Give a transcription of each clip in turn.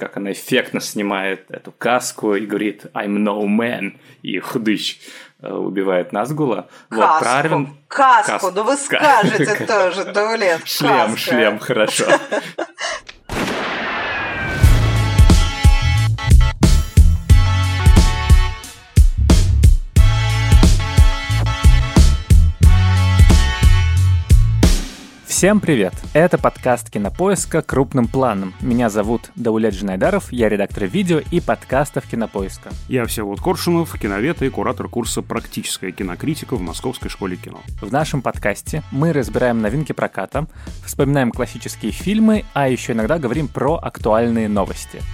как она эффектно снимает эту каску и говорит «I'm no man», и худыч э, убивает Назгула. Каску, вот, про Арвин... каску, каску, ну вы скажете тоже, Даулет, Шлем, шлем, хорошо. Всем привет! Это подкаст Кинопоиска крупным планом. Меня зовут Даулет Жинайдаров, я редактор видео и подкастов Кинопоиска. Я Всеволод Коршунов, киновед и куратор курса «Практическая кинокритика» в Московской школе кино. В нашем подкасте мы разбираем новинки проката, вспоминаем классические фильмы, а еще иногда говорим про актуальные новости –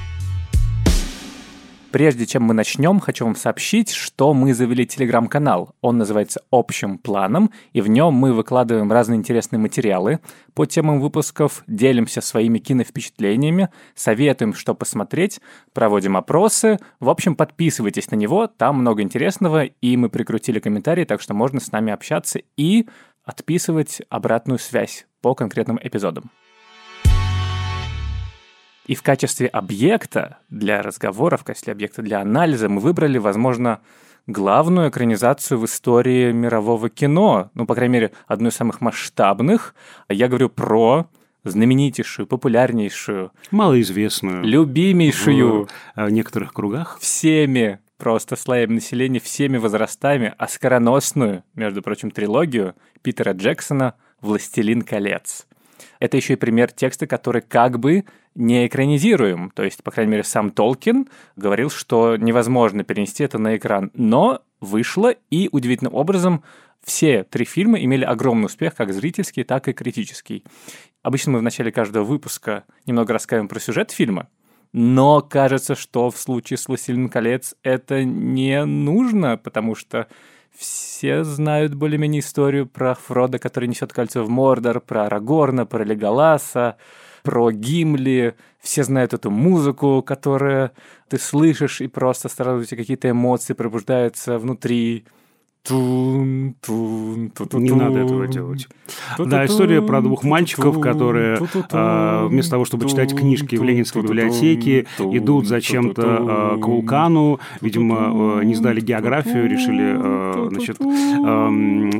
Прежде чем мы начнем, хочу вам сообщить, что мы завели телеграм-канал. Он называется «Общим планом», и в нем мы выкладываем разные интересные материалы по темам выпусков, делимся своими киновпечатлениями, советуем, что посмотреть, проводим опросы. В общем, подписывайтесь на него, там много интересного, и мы прикрутили комментарии, так что можно с нами общаться и отписывать обратную связь по конкретным эпизодам. И в качестве объекта для разговора, в качестве объекта для анализа мы выбрали, возможно, главную экранизацию в истории мирового кино, ну, по крайней мере, одну из самых масштабных. Я говорю про знаменитейшую, популярнейшую, малоизвестную, любимейшую в э, некоторых кругах всеми просто слоями населения, всеми возрастами, а скороносную, между прочим, трилогию Питера Джексона «Властелин колец». Это еще и пример текста, который как бы не экранизируем. То есть, по крайней мере, сам Толкин говорил, что невозможно перенести это на экран. Но вышло, и удивительным образом все три фильма имели огромный успех, как зрительский, так и критический. Обычно мы в начале каждого выпуска немного рассказываем про сюжет фильма, но кажется, что в случае с «Властелин колец» это не нужно, потому что все знают более-менее историю про Фрода, который несет кольцо в Мордор, про Арагорна, про Леголаса, про Гимли. Все знают эту музыку, которую ты слышишь, и просто сразу эти какие-то эмоции пробуждаются внутри. Тун, тун, тун, тун, Не надо этого делать. Да, история про двух мальчиков, которые а, вместо того, чтобы читать книжки в Ленинской библиотеке, идут зачем-то а, к вулкану, видимо, а, не сдали географию, решили значит,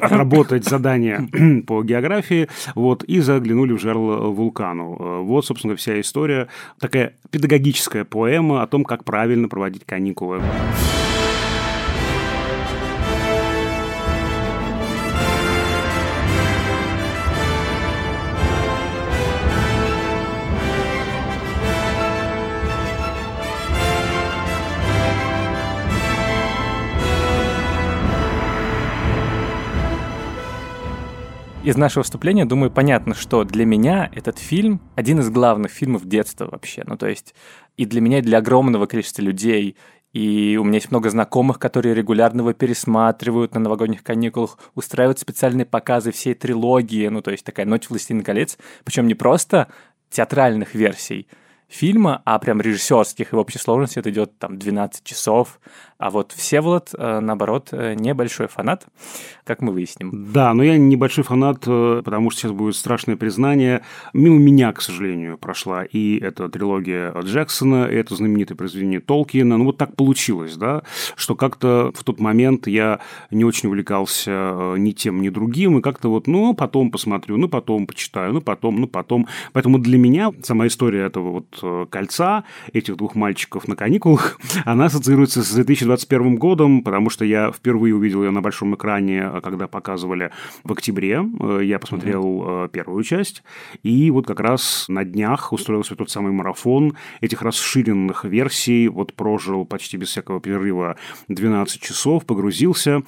отработать задание по географии, вот, и заглянули в жерло вулкану. Вот, собственно, вся история. Такая педагогическая поэма о том, как правильно проводить каникулы. Из нашего выступления, думаю, понятно, что для меня этот фильм один из главных фильмов детства вообще. Ну, то есть и для меня, и для огромного количества людей, и у меня есть много знакомых, которые регулярно его пересматривают на новогодних каникулах, устраивают специальные показы всей трилогии, ну, то есть такая «Ночь властелин колец», причем не просто театральных версий фильма, а прям режиссерских, и в общей сложности это идет там 12 часов, а вот Всеволод, э, наоборот, э, небольшой фанат, как мы выясним. Да, но я небольшой фанат, э, потому что сейчас будет страшное признание. Мимо меня, к сожалению, прошла и эта трилогия Джексона, и это знаменитое произведение Толкиена. Ну, вот так получилось, да, что как-то в тот момент я не очень увлекался ни тем, ни другим, и как-то вот, ну, потом посмотрю, ну, потом почитаю, ну, потом, ну, потом. Поэтому для меня сама история этого вот кольца, этих двух мальчиков на каникулах, она ассоциируется с 2000 2021 годом, потому что я впервые увидел ее на большом экране, э, когда показывали в октябре. Э, я посмотрел mm-hmm. первую часть, и вот как раз на днях устроился тот самый марафон этих расширенных версий, вот прожил почти без всякого перерыва 12 часов, погрузился,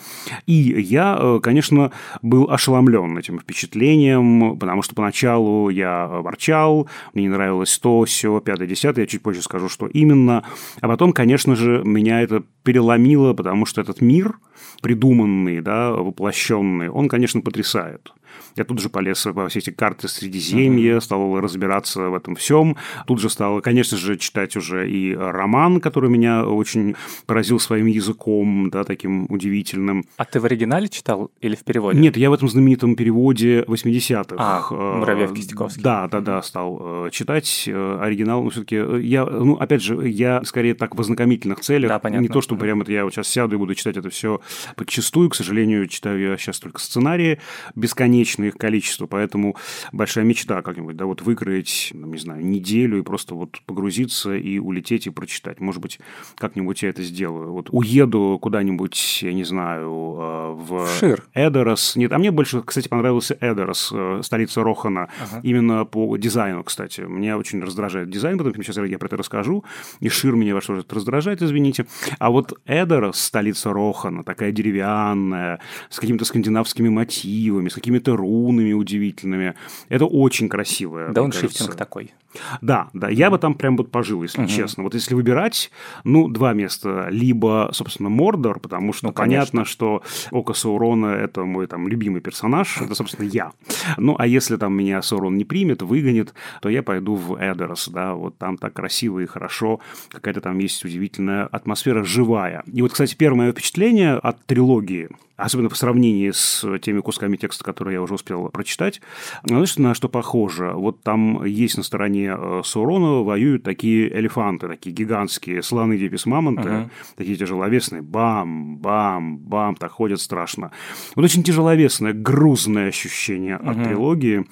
и я, конечно, был ошеломлен этим впечатлением, потому что поначалу я ворчал, мне не нравилось то, все, пятое, десятое, я чуть позже скажу, что именно, а потом, конечно же, меня это переломило, потому что этот мир, придуманный, да, воплощенный, он, конечно, потрясает. Я тут же полез во все эти карты Средиземья, mm-hmm. стал разбираться в этом всем. Тут же стал, конечно же, читать уже и роман, который меня очень поразил своим языком, да, таким удивительным. А ты в оригинале читал или в переводе? Нет, я в этом знаменитом переводе 80-х. А, Муравьев Кистяковский. Да, да, да, стал э, читать э, оригинал. Ну, все-таки э, я, ну, опять же, я скорее так в ознакомительных целях. Да, понятно. Не то, что прямо это я вот сейчас сяду и буду читать это все подчастую. К сожалению, читаю я сейчас только сценарии, бесконечное их количество, поэтому большая мечта как-нибудь, да, вот выкроить, ну, не знаю, неделю и просто вот погрузиться и улететь и прочитать. Может быть, как-нибудь я это сделаю. Вот уеду куда-нибудь, я не знаю, в, в Шир. Эдерос. Нет, а мне больше, кстати, понравился Эдерос, столица Рохана. Ага. Именно по дизайну, кстати. Меня очень раздражает дизайн, потому что сейчас я про это расскажу. И Шир меня во что-то раздражает, извините. А вот Эдерос, столица Рохана, такая деревянная, с какими-то скандинавскими мотивами, с какими-то рунами удивительными. Это очень красиво. Да он шифтинг такой. Да, да, я бы там прям вот пожил, если угу. честно. Вот если выбирать, ну, два места. Либо, собственно, Мордор, потому что ну, понятно, что Око Саурона – это мой там любимый персонаж, это, собственно, я. Ну, а если там меня Саурон не примет, выгонит, то я пойду в Эдерос, да, вот там так красиво и хорошо, какая-то там есть удивительная атмосфера живая. И вот, кстати, первое впечатление от трилогии – особенно по сравнению с теми кусками текста, которые я уже успел прочитать. Знаешь, на что похоже? Вот там есть на стороне э, Саурона воюют такие элефанты, такие гигантские слоны дипис мамонты, uh-huh. такие тяжеловесные, бам, бам, бам, так ходят страшно. Вот очень тяжеловесное, грузное ощущение uh-huh. от трилогии.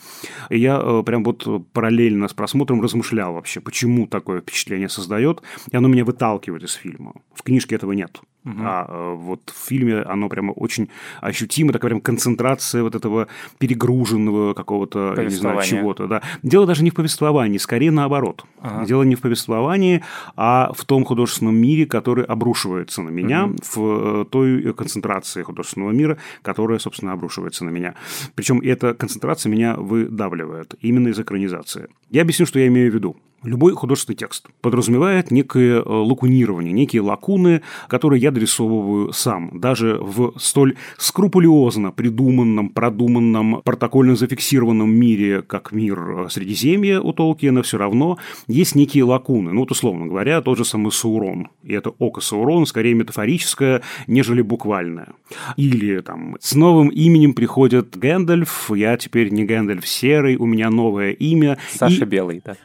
И я э, прям вот параллельно с просмотром размышлял вообще, почему такое впечатление создает, и оно меня выталкивает из фильма. В книжке этого нет. Угу. А э, вот в фильме оно прямо очень ощутимо, такая прям концентрация вот этого перегруженного какого-то, не знаю, чего-то. Да. Дело даже не в повествовании, скорее наоборот. Ага. Дело не в повествовании, а в том художественном мире, который обрушивается на меня, угу. в э, той концентрации художественного мира, которая, собственно, обрушивается на меня. Причем эта концентрация меня выдавливает именно из экранизации. Я объясню, что я имею в виду. Любой художественный текст подразумевает некое э, лакунирование, некие лакуны, которые я дорисовываю сам. Даже в столь скрупулезно придуманном, продуманном, протокольно зафиксированном мире, как мир э, Средиземья у Толкиена, все равно есть некие лакуны. Ну, вот условно говоря, тот же самый Саурон. И это око Саурона скорее метафорическое, нежели буквальное. Или там с новым именем приходит Гэндальф, я теперь не Гэндальф Серый, у меня новое имя. Саша и... Белый, да.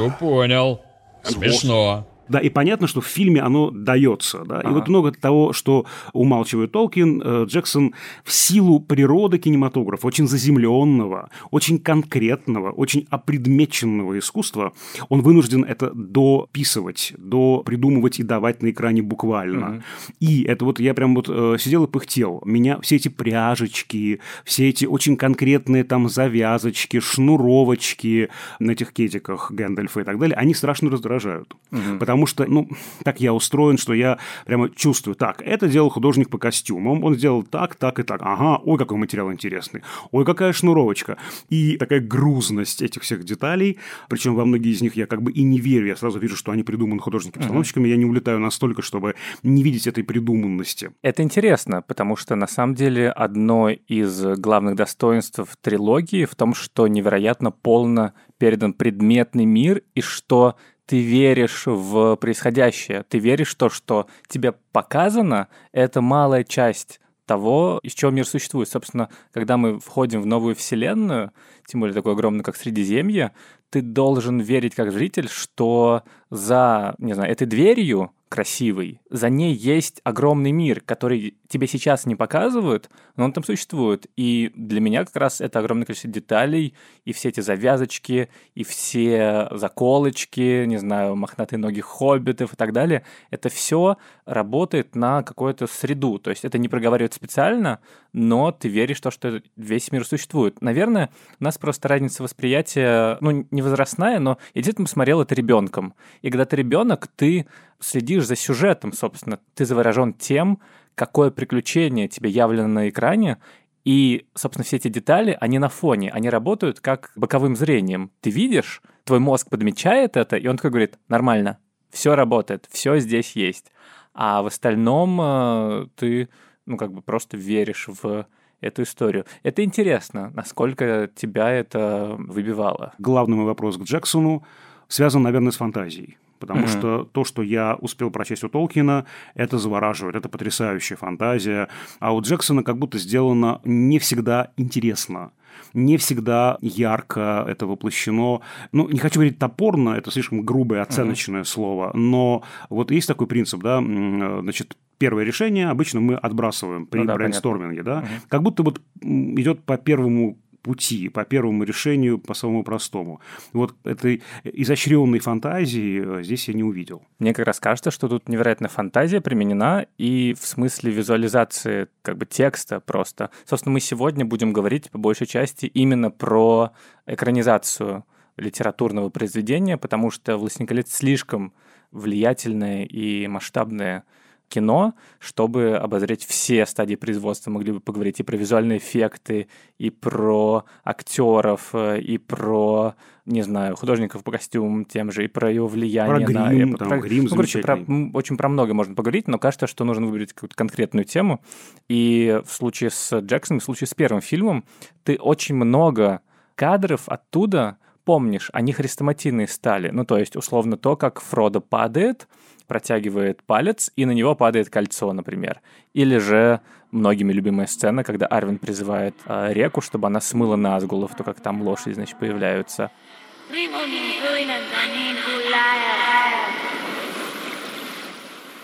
Шутку понял. Смешно. Да, и понятно, что в фильме оно дается. Да? И вот много того, что умалчивает Толкин, э, Джексон в силу природы кинематографа, очень заземленного, очень конкретного, очень опредмеченного искусства, он вынужден это дописывать, допридумывать и давать на экране буквально. Ага. И это вот я прям вот э, сидел и пыхтел. Меня все эти пряжечки, все эти очень конкретные там завязочки, шнуровочки на этих кетиках Гэндальфа и так далее, они страшно раздражают. Угу. Потому потому что, ну, так я устроен, что я прямо чувствую, так, это делал художник по костюмам, он сделал так, так и так, ага, ой, какой материал интересный, ой, какая шнуровочка. И такая грузность этих всех деталей, причем во многие из них я как бы и не верю, я сразу вижу, что они придуманы художниками-постановщиками, uh-huh. я не улетаю настолько, чтобы не видеть этой придуманности. Это интересно, потому что на самом деле одно из главных достоинств трилогии в том, что невероятно полно передан предметный мир, и что ты веришь в происходящее, ты веришь в то, что тебе показано, это малая часть того, из чего мир существует. Собственно, когда мы входим в новую вселенную, тем более такую огромную, как Средиземье, ты должен верить как зритель, что за, не знаю, этой дверью красивый. За ней есть огромный мир, который тебе сейчас не показывают, но он там существует. И для меня как раз это огромное количество деталей, и все эти завязочки, и все заколочки, не знаю, мохнатые ноги хоббитов и так далее, это все работает на какую-то среду. То есть это не проговаривает специально, но ты веришь в то, что весь мир существует. Наверное, у нас просто разница восприятия, ну, не возрастная, но я действительно смотрел это ребенком. И когда ты ребенок, ты следишь за сюжетом, собственно. Ты заворожен тем, какое приключение тебе явлено на экране, и, собственно, все эти детали, они на фоне, они работают как боковым зрением. Ты видишь, твой мозг подмечает это, и он такой говорит, нормально, все работает, все здесь есть. А в остальном э, ты, ну, как бы просто веришь в эту историю. Это интересно, насколько тебя это выбивало. Главный мой вопрос к Джексону связан, наверное, с фантазией. Потому mm-hmm. что то, что я успел прочесть у Толкина, это завораживает, это потрясающая фантазия. А у Джексона как будто сделано не всегда интересно не всегда ярко это воплощено. Ну, не хочу говорить топорно, это слишком грубое оценочное uh-huh. слово, но вот есть такой принцип, да, значит, первое решение обычно мы отбрасываем при ну, да, брейнсторминге, да, угу. как будто вот идет по первому пути, по первому решению, по самому простому. Вот этой изощренной фантазии э, здесь я не увидел. Мне как раз кажется, что тут невероятная фантазия применена и в смысле визуализации как бы текста просто. Собственно, мы сегодня будем говорить по большей части именно про экранизацию литературного произведения, потому что «Властелин колец» слишком влиятельное и масштабное кино, чтобы обозреть все стадии производства. Могли бы поговорить и про визуальные эффекты, и про актеров, э, и про, не знаю, художников по костюмам тем же, и про его влияние про на... Грим, там, про, грим ну, короче, про, очень про много можно поговорить, но кажется, что нужно выбрать какую-то конкретную тему. И в случае с Джексоном, в случае с первым фильмом, ты очень много кадров оттуда помнишь, они хрестоматийные стали. Ну, то есть, условно, то, как Фродо падает, протягивает палец, и на него падает кольцо, например. Или же многими любимая сцена, когда Арвин призывает э, реку, чтобы она смыла Назгулов, то как там лошади, значит, появляются.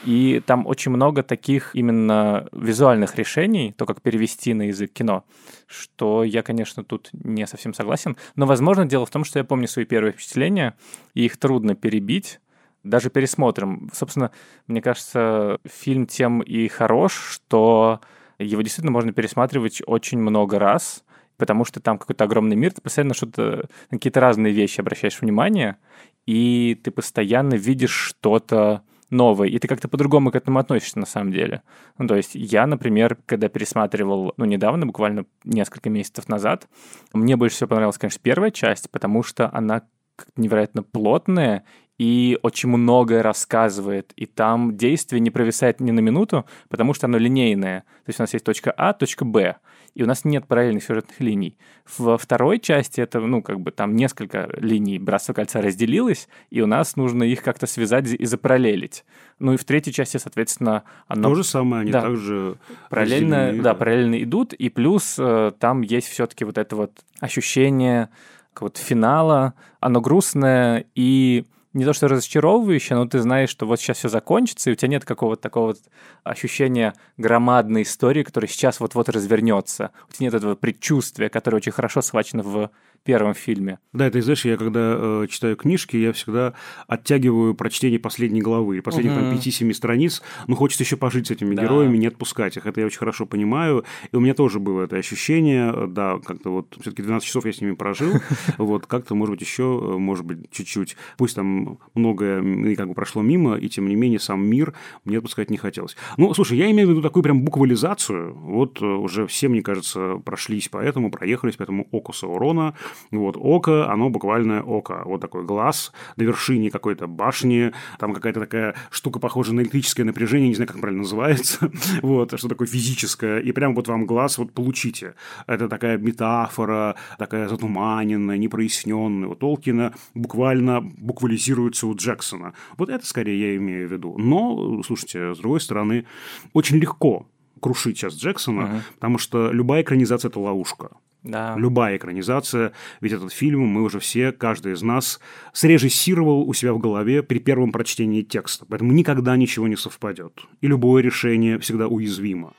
И там очень много таких именно визуальных решений, то, как перевести на язык кино, что я, конечно, тут не совсем согласен. Но, возможно, дело в том, что я помню свои первые впечатления, и их трудно перебить, даже пересмотрим. Собственно, мне кажется, фильм тем и хорош, что его действительно можно пересматривать очень много раз, потому что там какой-то огромный мир, ты постоянно что-то, какие-то разные вещи обращаешь внимание, и ты постоянно видишь что-то новое, и ты как-то по-другому к этому относишься на самом деле. Ну, то есть я, например, когда пересматривал, ну, недавно, буквально несколько месяцев назад, мне больше всего понравилась, конечно, первая часть, потому что она невероятно плотная и очень многое рассказывает. И там действие не провисает ни на минуту, потому что оно линейное. То есть у нас есть точка А, точка Б, и у нас нет параллельных сюжетных линий. Во второй части это, ну, как бы там несколько линий «Братство кольца» разделилось, и у нас нужно их как-то связать и запараллелить. Ну и в третьей части, соответственно, оно... То же самое, они да, также параллельно, да, да, параллельно идут, и плюс э, там есть все-таки вот это вот ощущение какого-то финала, оно грустное и не то что разочаровывающе, но ты знаешь, что вот сейчас все закончится, и у тебя нет какого-то такого вот ощущения громадной истории, которая сейчас вот-вот развернется. У тебя нет этого предчувствия, которое очень хорошо схвачено в первом фильме. Да, это, знаешь, я когда э, читаю книжки, я всегда оттягиваю прочтение последней главы, последних угу. там 5-7 страниц, ну, хочется еще пожить с этими да. героями, не отпускать их. Это я очень хорошо понимаю. И у меня тоже было это ощущение, да, как-то вот все-таки 12 часов я с ними прожил, вот как-то, может быть, еще, э, может быть, чуть-чуть, пусть там многое как бы прошло мимо, и тем не менее сам мир мне отпускать не хотелось. Ну, слушай, я имею в виду такую прям буквализацию. Вот э, уже все, мне кажется, прошлись по этому, проехались по этому оку Саурона, вот око, оно буквально око. Вот такой глаз на вершине какой-то башни, там какая-то такая штука, похожая на электрическое напряжение, не знаю, как правильно называется, вот, что такое физическое, и прям вот вам глаз вот получите. Это такая метафора, такая затуманенная, непроясненная. У Толкина буквально буквализируется у Джексона. Вот это скорее я имею в виду. Но, слушайте, с другой стороны, очень легко крушить сейчас Джексона, uh-huh. потому что любая экранизация – это ловушка. Да. Любая экранизация, ведь этот фильм мы уже все, каждый из нас, срежиссировал у себя в голове при первом прочтении текста. Поэтому никогда ничего не совпадет. И любое решение всегда уязвимо.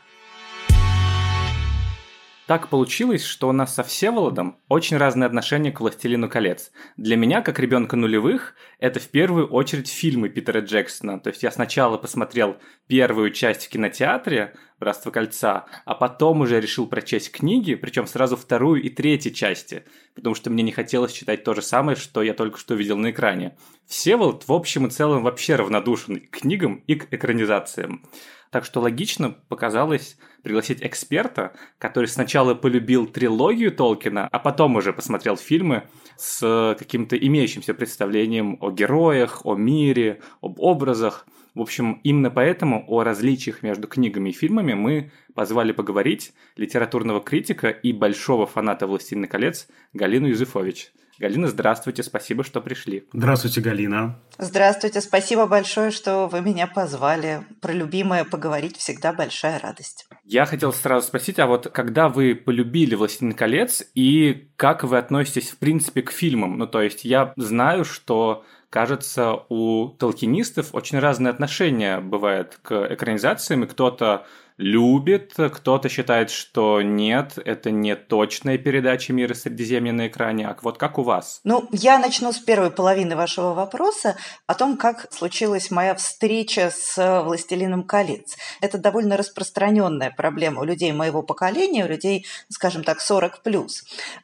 Так получилось, что у нас со Всеволодом очень разные отношения к «Властелину колец». Для меня, как ребенка нулевых, это в первую очередь фильмы Питера Джексона. То есть я сначала посмотрел первую часть в кинотеатре «Братство кольца», а потом уже решил прочесть книги, причем сразу вторую и третью части, потому что мне не хотелось читать то же самое, что я только что видел на экране. Всеволод в общем и целом вообще равнодушен к книгам и к экранизациям. Так что логично показалось пригласить эксперта, который сначала полюбил трилогию Толкина, а потом уже посмотрел фильмы с каким-то имеющимся представлением о героях, о мире, об образах. В общем, именно поэтому о различиях между книгами и фильмами мы позвали поговорить литературного критика и большого фаната «Властелина колец» Галину Юзефович. Галина, здравствуйте, спасибо, что пришли. Здравствуйте, Галина. Здравствуйте, спасибо большое, что вы меня позвали. Про любимое поговорить всегда большая радость. Я хотел сразу спросить, а вот когда вы полюбили «Властелин колец» и как вы относитесь, в принципе, к фильмам? Ну, то есть я знаю, что кажется, у толкинистов очень разные отношения бывают к экранизациям, и кто-то любит, кто-то считает, что нет, это не точная передача мира Средиземья на экране. А вот как у вас? Ну, я начну с первой половины вашего вопроса о том, как случилась моя встреча с «Властелином колец». Это довольно распространенная проблема у людей моего поколения, у людей, скажем так, 40+.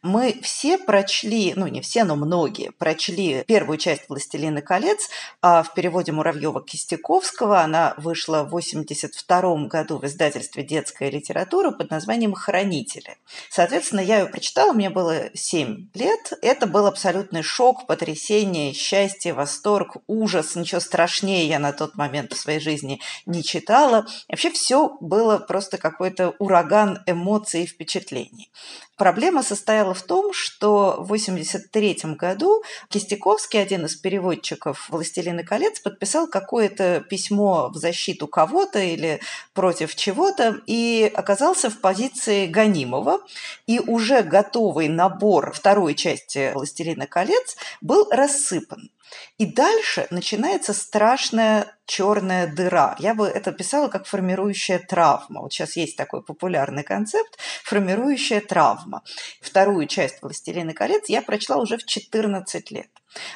Мы все прочли, ну не все, но многие, прочли первую часть «Властелина колец» а в переводе Муравьева-Кистяковского. Она вышла в 82 году в издательстве издательстве «Детская литература» под названием «Хранители». Соответственно, я ее прочитала, мне было 7 лет. Это был абсолютный шок, потрясение, счастье, восторг, ужас. Ничего страшнее я на тот момент в своей жизни не читала. Вообще все было просто какой-то ураган эмоций и впечатлений. Проблема состояла в том, что в 1983 году Кистяковский, один из переводчиков «Властелина колец», подписал какое-то письмо в защиту кого-то или против чего-то и оказался в позиции гонимого. И уже готовый набор второй части «Властелина колец» был рассыпан. И дальше начинается страшная черная дыра. Я бы это писала как формирующая травма. Вот сейчас есть такой популярный концепт – формирующая травма. Вторую часть «Властелина колец» я прочла уже в 14 лет.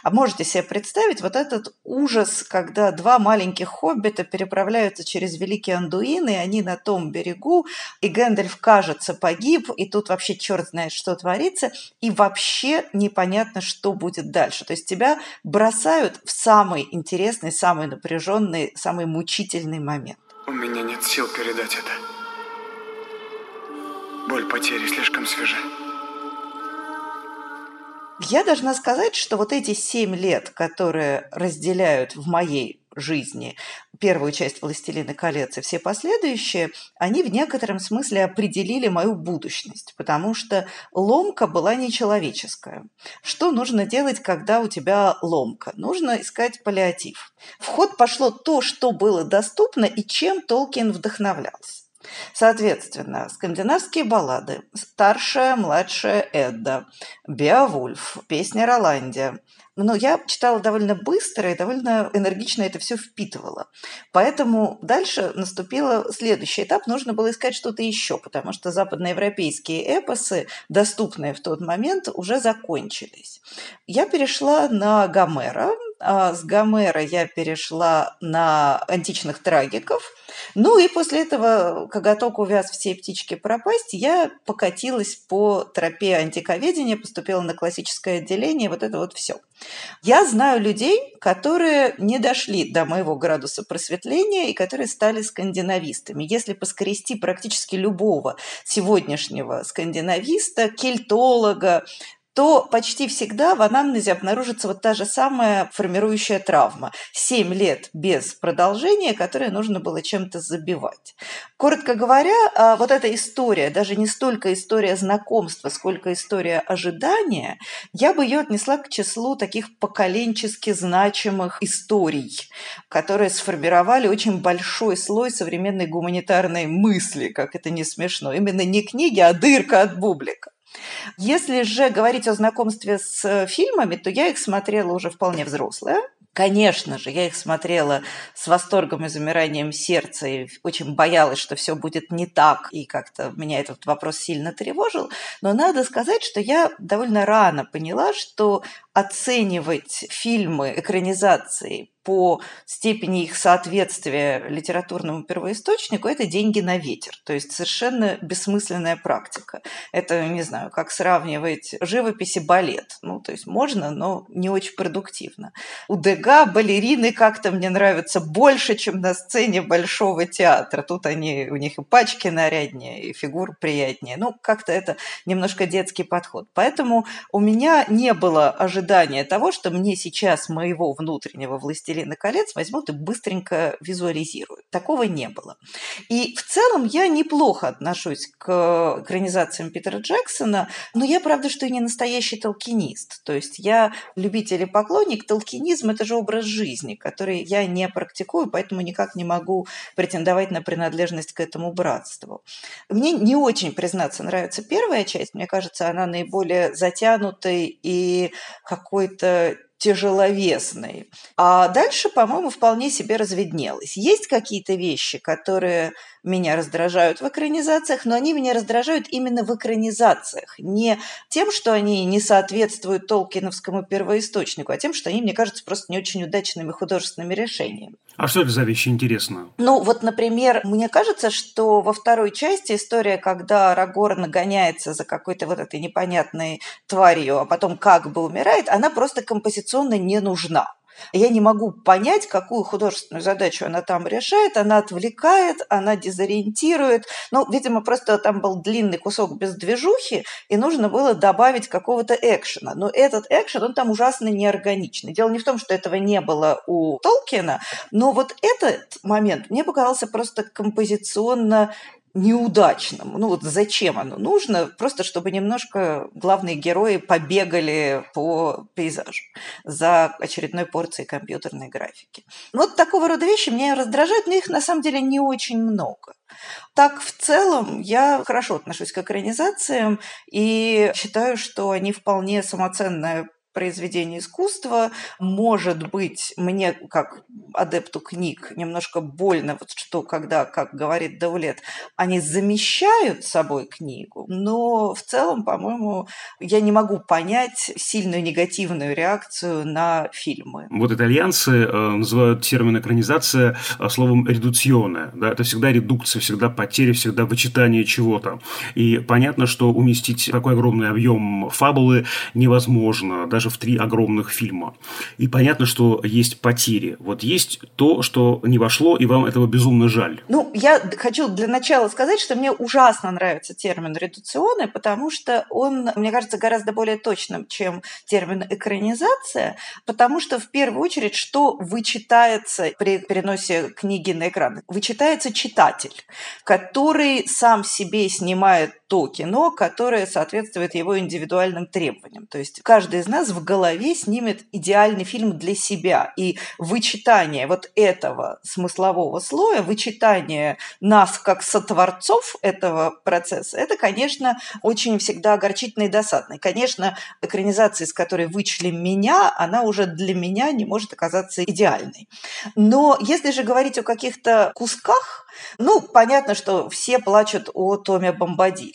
А можете себе представить вот этот ужас, когда два маленьких хоббита переправляются через Великий Андуин, и они на том берегу, и Гэндальф, кажется, погиб, и тут вообще черт знает, что творится, и вообще непонятно, что будет дальше. То есть тебя бросают в самый интересный, самый напряженный, самый мучительный момент. У меня нет сил передать это. Боль потери слишком свежа. Я должна сказать, что вот эти семь лет, которые разделяют в моей жизни первую часть «Властелина колец» и все последующие, они в некотором смысле определили мою будущность, потому что ломка была нечеловеческая. Что нужно делать, когда у тебя ломка? Нужно искать паллиатив. В ход пошло то, что было доступно и чем Толкин вдохновлялся. Соответственно, скандинавские баллады, старшая, младшая Эдда, Беовульф, песня Роландия. Но я читала довольно быстро и довольно энергично это все впитывала. Поэтому дальше наступил следующий этап. Нужно было искать что-то еще, потому что западноевропейские эпосы, доступные в тот момент, уже закончились. Я перешла на Гомера, с Гомера я перешла на античных трагиков. Ну и после этого коготок увяз все птички пропасть, я покатилась по тропе антиковедения, поступила на классическое отделение, вот это вот все. Я знаю людей, которые не дошли до моего градуса просветления и которые стали скандинавистами. Если поскрести практически любого сегодняшнего скандинависта, кельтолога, то почти всегда в анамнезе обнаружится вот та же самая формирующая травма. Семь лет без продолжения, которое нужно было чем-то забивать. Коротко говоря, а, вот эта история, даже не столько история знакомства, сколько история ожидания, я бы ее отнесла к числу таких поколенчески значимых историй, которые сформировали очень большой слой современной гуманитарной мысли, как это не смешно. Именно не книги, а дырка от бублика. Если же говорить о знакомстве с э, фильмами, то я их смотрела уже вполне взрослая. Конечно же, я их смотрела с восторгом и замиранием сердца и очень боялась, что все будет не так, и как-то меня этот вопрос сильно тревожил. Но надо сказать, что я довольно рано поняла, что оценивать фильмы, экранизации по степени их соответствия литературному первоисточнику – это деньги на ветер. То есть совершенно бессмысленная практика. Это, не знаю, как сравнивать живопись и балет. Ну, то есть можно, но не очень продуктивно. У Дега балерины как-то мне нравятся больше, чем на сцене Большого театра. Тут они, у них и пачки наряднее, и фигур приятнее. Ну, как-то это немножко детский подход. Поэтому у меня не было ожидания того, что мне сейчас моего внутреннего «Властелина колец» возьмут и быстренько визуализируют. Такого не было. И в целом я неплохо отношусь к экранизациям Питера Джексона, но я, правда, что и не настоящий толкинист. То есть я любитель и поклонник. Толкинизм – это же образ жизни, который я не практикую, поэтому никак не могу претендовать на принадлежность к этому братству. Мне не очень, признаться, нравится первая часть. Мне кажется, она наиболее затянутой и какой-то тяжеловесной. А дальше, по-моему, вполне себе разведнелось. Есть какие-то вещи, которые меня раздражают в экранизациях, но они меня раздражают именно в экранизациях. Не тем, что они не соответствуют Толкиновскому первоисточнику, а тем, что они, мне кажется, просто не очень удачными художественными решениями. А что это за вещи интересно? Ну, вот, например, мне кажется, что во второй части история, когда Рагор нагоняется за какой-то вот этой непонятной тварью, а потом как бы умирает, она просто композиционно не нужна. Я не могу понять, какую художественную задачу она там решает. Она отвлекает, она дезориентирует. Ну, видимо, просто там был длинный кусок без движухи, и нужно было добавить какого-то экшена. Но этот экшен, он там ужасно неорганичный. Дело не в том, что этого не было у Толкина, но вот этот момент мне показался просто композиционно неудачным. Ну вот зачем оно нужно? Просто чтобы немножко главные герои побегали по пейзажу за очередной порцией компьютерной графики. Вот такого рода вещи меня раздражают, но их на самом деле не очень много. Так, в целом, я хорошо отношусь к экранизациям и считаю, что они вполне самоценная произведение искусства. Может быть, мне, как адепту книг, немножко больно, вот что, когда, как говорит Даулет, они замещают собой книгу, но в целом, по-моему, я не могу понять сильную негативную реакцию на фильмы. Вот итальянцы э, называют термин экранизация э, словом редуционная. Да? Это всегда редукция, всегда потеря, всегда вычитание чего-то. И понятно, что уместить такой огромный объем фабулы невозможно, даже даже в три огромных фильма. И понятно, что есть потери. Вот есть то, что не вошло, и вам этого безумно жаль. Ну, я хочу для начала сказать, что мне ужасно нравится термин редукционный, потому что он, мне кажется, гораздо более точным, чем термин экранизация, потому что в первую очередь, что вычитается при переносе книги на экран? Вычитается читатель, который сам себе снимает то кино, которое соответствует его индивидуальным требованиям. То есть каждый из нас в голове снимет идеальный фильм для себя. И вычитание вот этого смыслового слоя, вычитание нас как сотворцов этого процесса, это, конечно, очень всегда огорчительно и досадно. И, конечно, экранизация, с которой вычли меня, она уже для меня не может оказаться идеальной. Но если же говорить о каких-то кусках, ну, понятно, что все плачут о Томе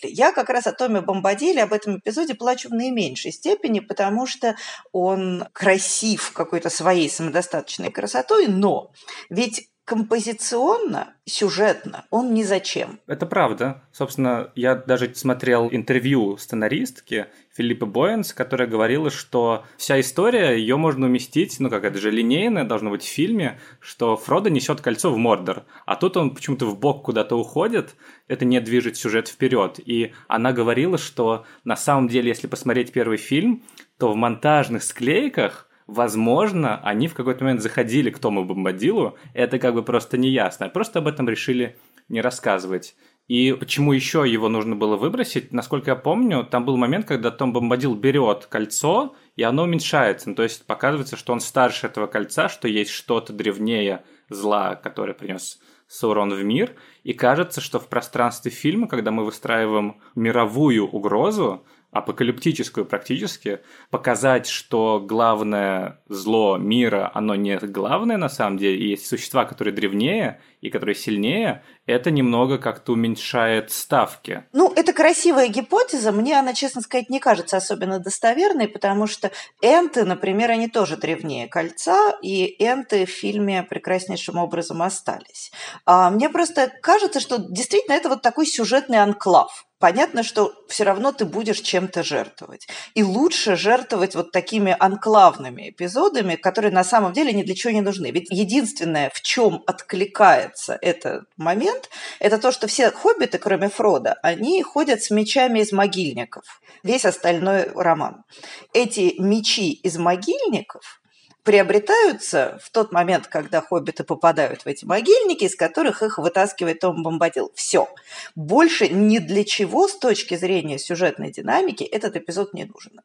Бомбадиле. Я как раз о Томе Бомбадиле об этом эпизоде плачу в наименьшей степени, потому что он красив какой-то своей самодостаточной красотой, но ведь композиционно, сюжетно он ни зачем. Это правда. Собственно, я даже смотрел интервью сценаристки Филиппа Боэнс, которая говорила, что вся история, ее можно уместить, ну как это же линейно, должно быть в фильме, что Фродо несет кольцо в Мордор, а тут он почему-то в бок куда-то уходит, это не движет сюжет вперед. И она говорила, что на самом деле, если посмотреть первый фильм, то в монтажных склейках Возможно, они в какой-то момент заходили к Тому Бомбадилу, это как бы просто неясно. Просто об этом решили не рассказывать. И почему еще его нужно было выбросить? Насколько я помню, там был момент, когда Том Бомбадил берет кольцо, и оно уменьшается. Ну, то есть показывается, что он старше этого кольца, что есть что-то древнее зла, которое принес Саурон в мир. И кажется, что в пространстве фильма, когда мы выстраиваем мировую угрозу, апокалиптическую практически, показать, что главное зло мира, оно не главное на самом деле, есть существа, которые древнее и которые сильнее, это немного как-то уменьшает ставки. Ну, это красивая гипотеза, мне она, честно сказать, не кажется особенно достоверной, потому что энты, например, они тоже древнее кольца, и энты в фильме прекраснейшим образом остались. А мне просто кажется, что действительно это вот такой сюжетный анклав понятно, что все равно ты будешь чем-то жертвовать. И лучше жертвовать вот такими анклавными эпизодами, которые на самом деле ни для чего не нужны. Ведь единственное, в чем откликается этот момент, это то, что все хоббиты, кроме Фрода, они ходят с мечами из могильников. Весь остальной роман. Эти мечи из могильников – приобретаются в тот момент, когда хоббиты попадают в эти могильники, из которых их вытаскивает Том Бомбадил. Все. Больше ни для чего с точки зрения сюжетной динамики этот эпизод не нужен.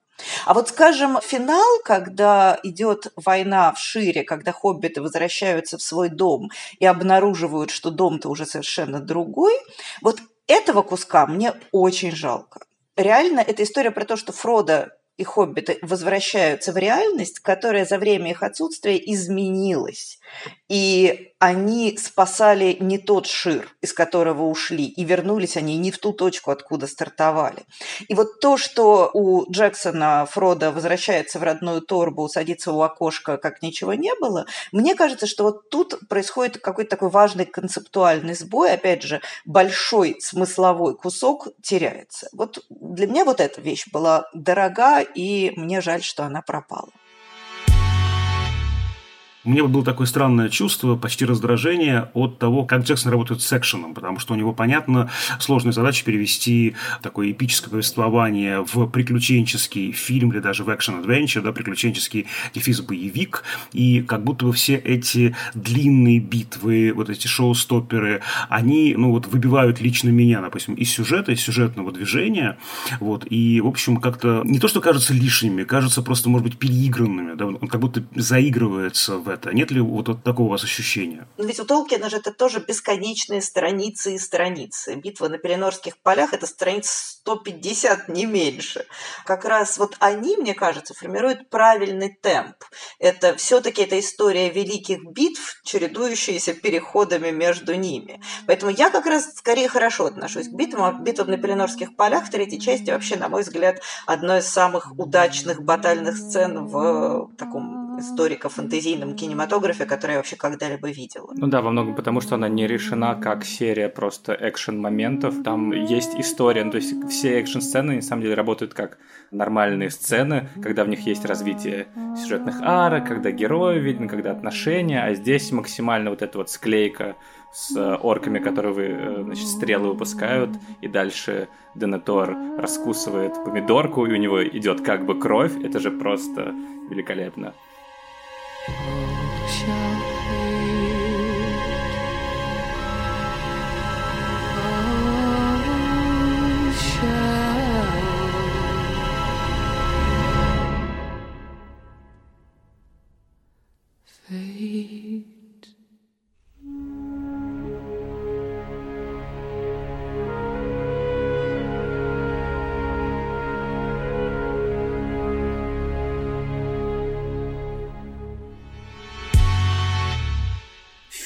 А вот, скажем, финал, когда идет война в Шире, когда хоббиты возвращаются в свой дом и обнаруживают, что дом-то уже совершенно другой, вот этого куска мне очень жалко. Реально, это история про то, что Фродо и хоббиты возвращаются в реальность, которая за время их отсутствия изменилась. И они спасали не тот шир, из которого ушли, и вернулись они не в ту точку, откуда стартовали. И вот то, что у Джексона Фрода возвращается в родную торбу, садится у окошка, как ничего не было, мне кажется, что вот тут происходит какой-то такой важный концептуальный сбой, опять же, большой смысловой кусок теряется. Вот для меня вот эта вещь была дорога, и мне жаль, что она пропала. У меня было такое странное чувство, почти раздражение от того, как Джексон работает с экшеном, потому что у него, понятно, сложная задача перевести такое эпическое повествование в приключенческий фильм или даже в экшен-адвенчер, да, приключенческий дефис-боевик, и как будто бы все эти длинные битвы, вот эти шоу-стопперы, они, ну вот, выбивают лично меня, допустим, из сюжета, из сюжетного движения, вот, и, в общем, как-то не то, что кажутся лишними, кажутся просто, может быть, переигранными, да, он как будто заигрывается в это. Нет ли вот, вот такого у вас ощущения? Но ведь у Толкина же это тоже бесконечные страницы и страницы. Битва на Пеленорских полях – это страниц 150, не меньше. Как раз вот они, мне кажется, формируют правильный темп. Это все-таки эта история великих битв, чередующиеся переходами между ними. Поэтому я как раз скорее хорошо отношусь к битвам. А битва на Пеленорских полях в третьей части вообще, на мой взгляд, одной из самых удачных батальных сцен в таком историко-фантазийном кинематографе, который я вообще когда-либо видела. Ну да, во многом потому, что она не решена как серия просто экшен-моментов. Там есть история, ну, то есть все экшен-сцены на самом деле работают как нормальные сцены, когда в них есть развитие сюжетных арок, когда герои видны, когда отношения, а здесь максимально вот эта вот склейка с орками, которые вы, э, значит, стрелы выпускают, и дальше Денетор раскусывает помидорку, и у него идет как бы кровь. Это же просто великолепно. Oh.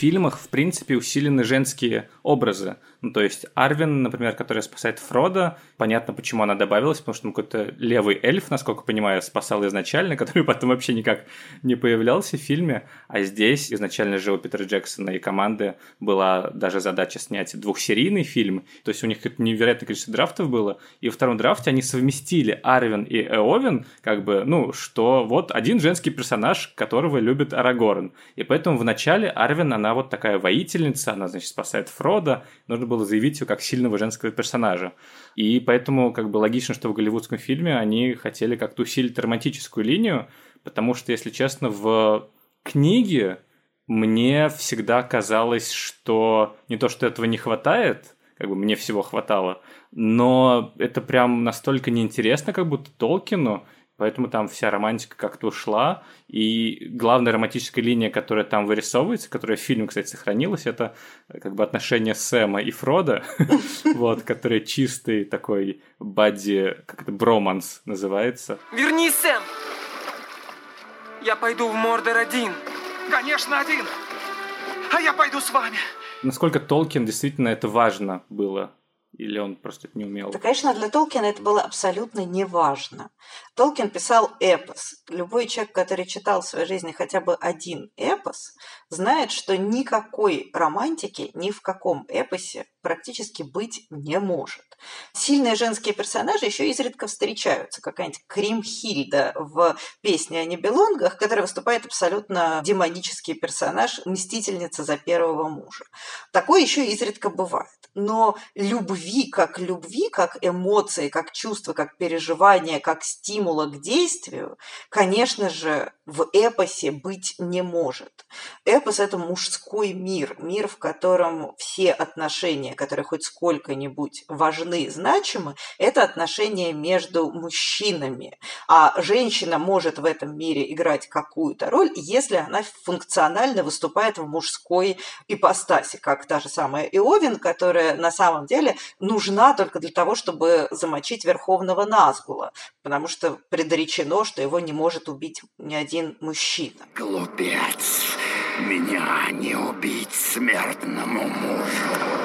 Фильмах, в принципе, усилены женские образы. Ну, то есть Арвин, например, который спасает Фрода, понятно, почему она добавилась, потому что он какой-то левый эльф, насколько понимаю, спасал изначально, который потом вообще никак не появлялся в фильме. А здесь изначально же у Питера Джексона и команды была даже задача снять двухсерийный фильм. То есть у них какое-то невероятное количество драфтов было. И во втором драфте они совместили Арвин и Эовин, как бы, ну, что вот один женский персонаж, которого любит Арагорн. И поэтому в начале Арвин, она вот такая воительница, она, значит, спасает Фрода. Нужно было заявить ее как сильного женского персонажа. И поэтому как бы логично, что в голливудском фильме они хотели как-то усилить романтическую линию, потому что, если честно, в книге мне всегда казалось, что не то, что этого не хватает, как бы мне всего хватало, но это прям настолько неинтересно, как будто Толкину, Поэтому там вся романтика как-то ушла. И главная романтическая линия, которая там вырисовывается, которая в фильме, кстати, сохранилась, это э, как бы отношения Сэма и Фрода, вот, который чистый такой бадди, как это, броманс называется. Вернись, Сэм! Я пойду в Мордор один. Конечно, один. А я пойду с вами. Насколько Толкин действительно это важно было или он просто не умел? Да, конечно, для Толкина это было абсолютно неважно. Толкин писал эпос. Любой человек, который читал в своей жизни хотя бы один эпос, знает, что никакой романтики ни в каком эпосе практически быть не может. Сильные женские персонажи еще изредка встречаются. Какая-нибудь Кримхильда в песне о Небелонгах, которая выступает абсолютно демонический персонаж, мстительница за первого мужа. Такое еще изредка бывает. Но любви как любви, как эмоции, как чувства, как переживания, как стимула к действию, конечно же, в эпосе быть не может. Эпос – это мужской мир, мир, в котором все отношения, которые хоть сколько-нибудь важны, значимы, это отношения между мужчинами. А женщина может в этом мире играть какую-то роль, если она функционально выступает в мужской ипостаси, как та же самая Иовин, которая на самом деле нужна только для того, чтобы замочить Верховного Назгула, потому что предречено, что его не может убить ни один мужчина. Глупец! Меня не убить смертному мужу!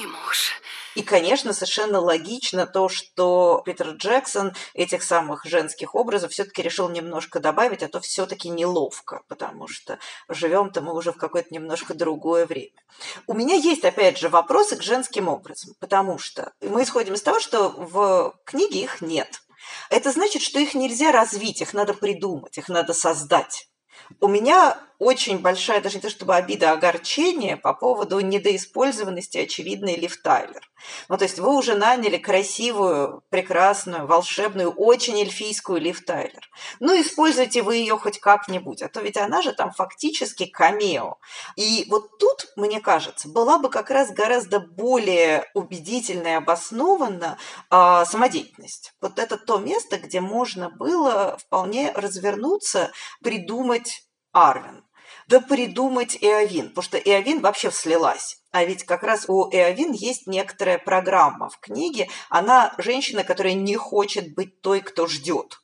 Не муж. И, конечно, совершенно логично то, что Питер Джексон этих самых женских образов все-таки решил немножко добавить, а то все-таки неловко, потому что живем-то мы уже в какое-то немножко другое время. У меня есть, опять же, вопросы к женским образам, потому что мы исходим из того, что в книге их нет. Это значит, что их нельзя развить, их надо придумать, их надо создать. У меня очень большая, даже не то чтобы обида, а огорчение по поводу недоиспользованности очевидной Лив Тайлер. Ну, то есть вы уже наняли красивую, прекрасную, волшебную, очень эльфийскую Лив Тайлер. Ну, используйте вы ее хоть как-нибудь, а то ведь она же там фактически камео. И вот тут, мне кажется, была бы как раз гораздо более убедительная и обоснованна э, самодеятельность. Вот это то место, где можно было вполне развернуться, придумать Арвин да придумать Эовин, потому что Эовин вообще слилась. А ведь как раз у Эовин есть некоторая программа в книге. Она женщина, которая не хочет быть той, кто ждет.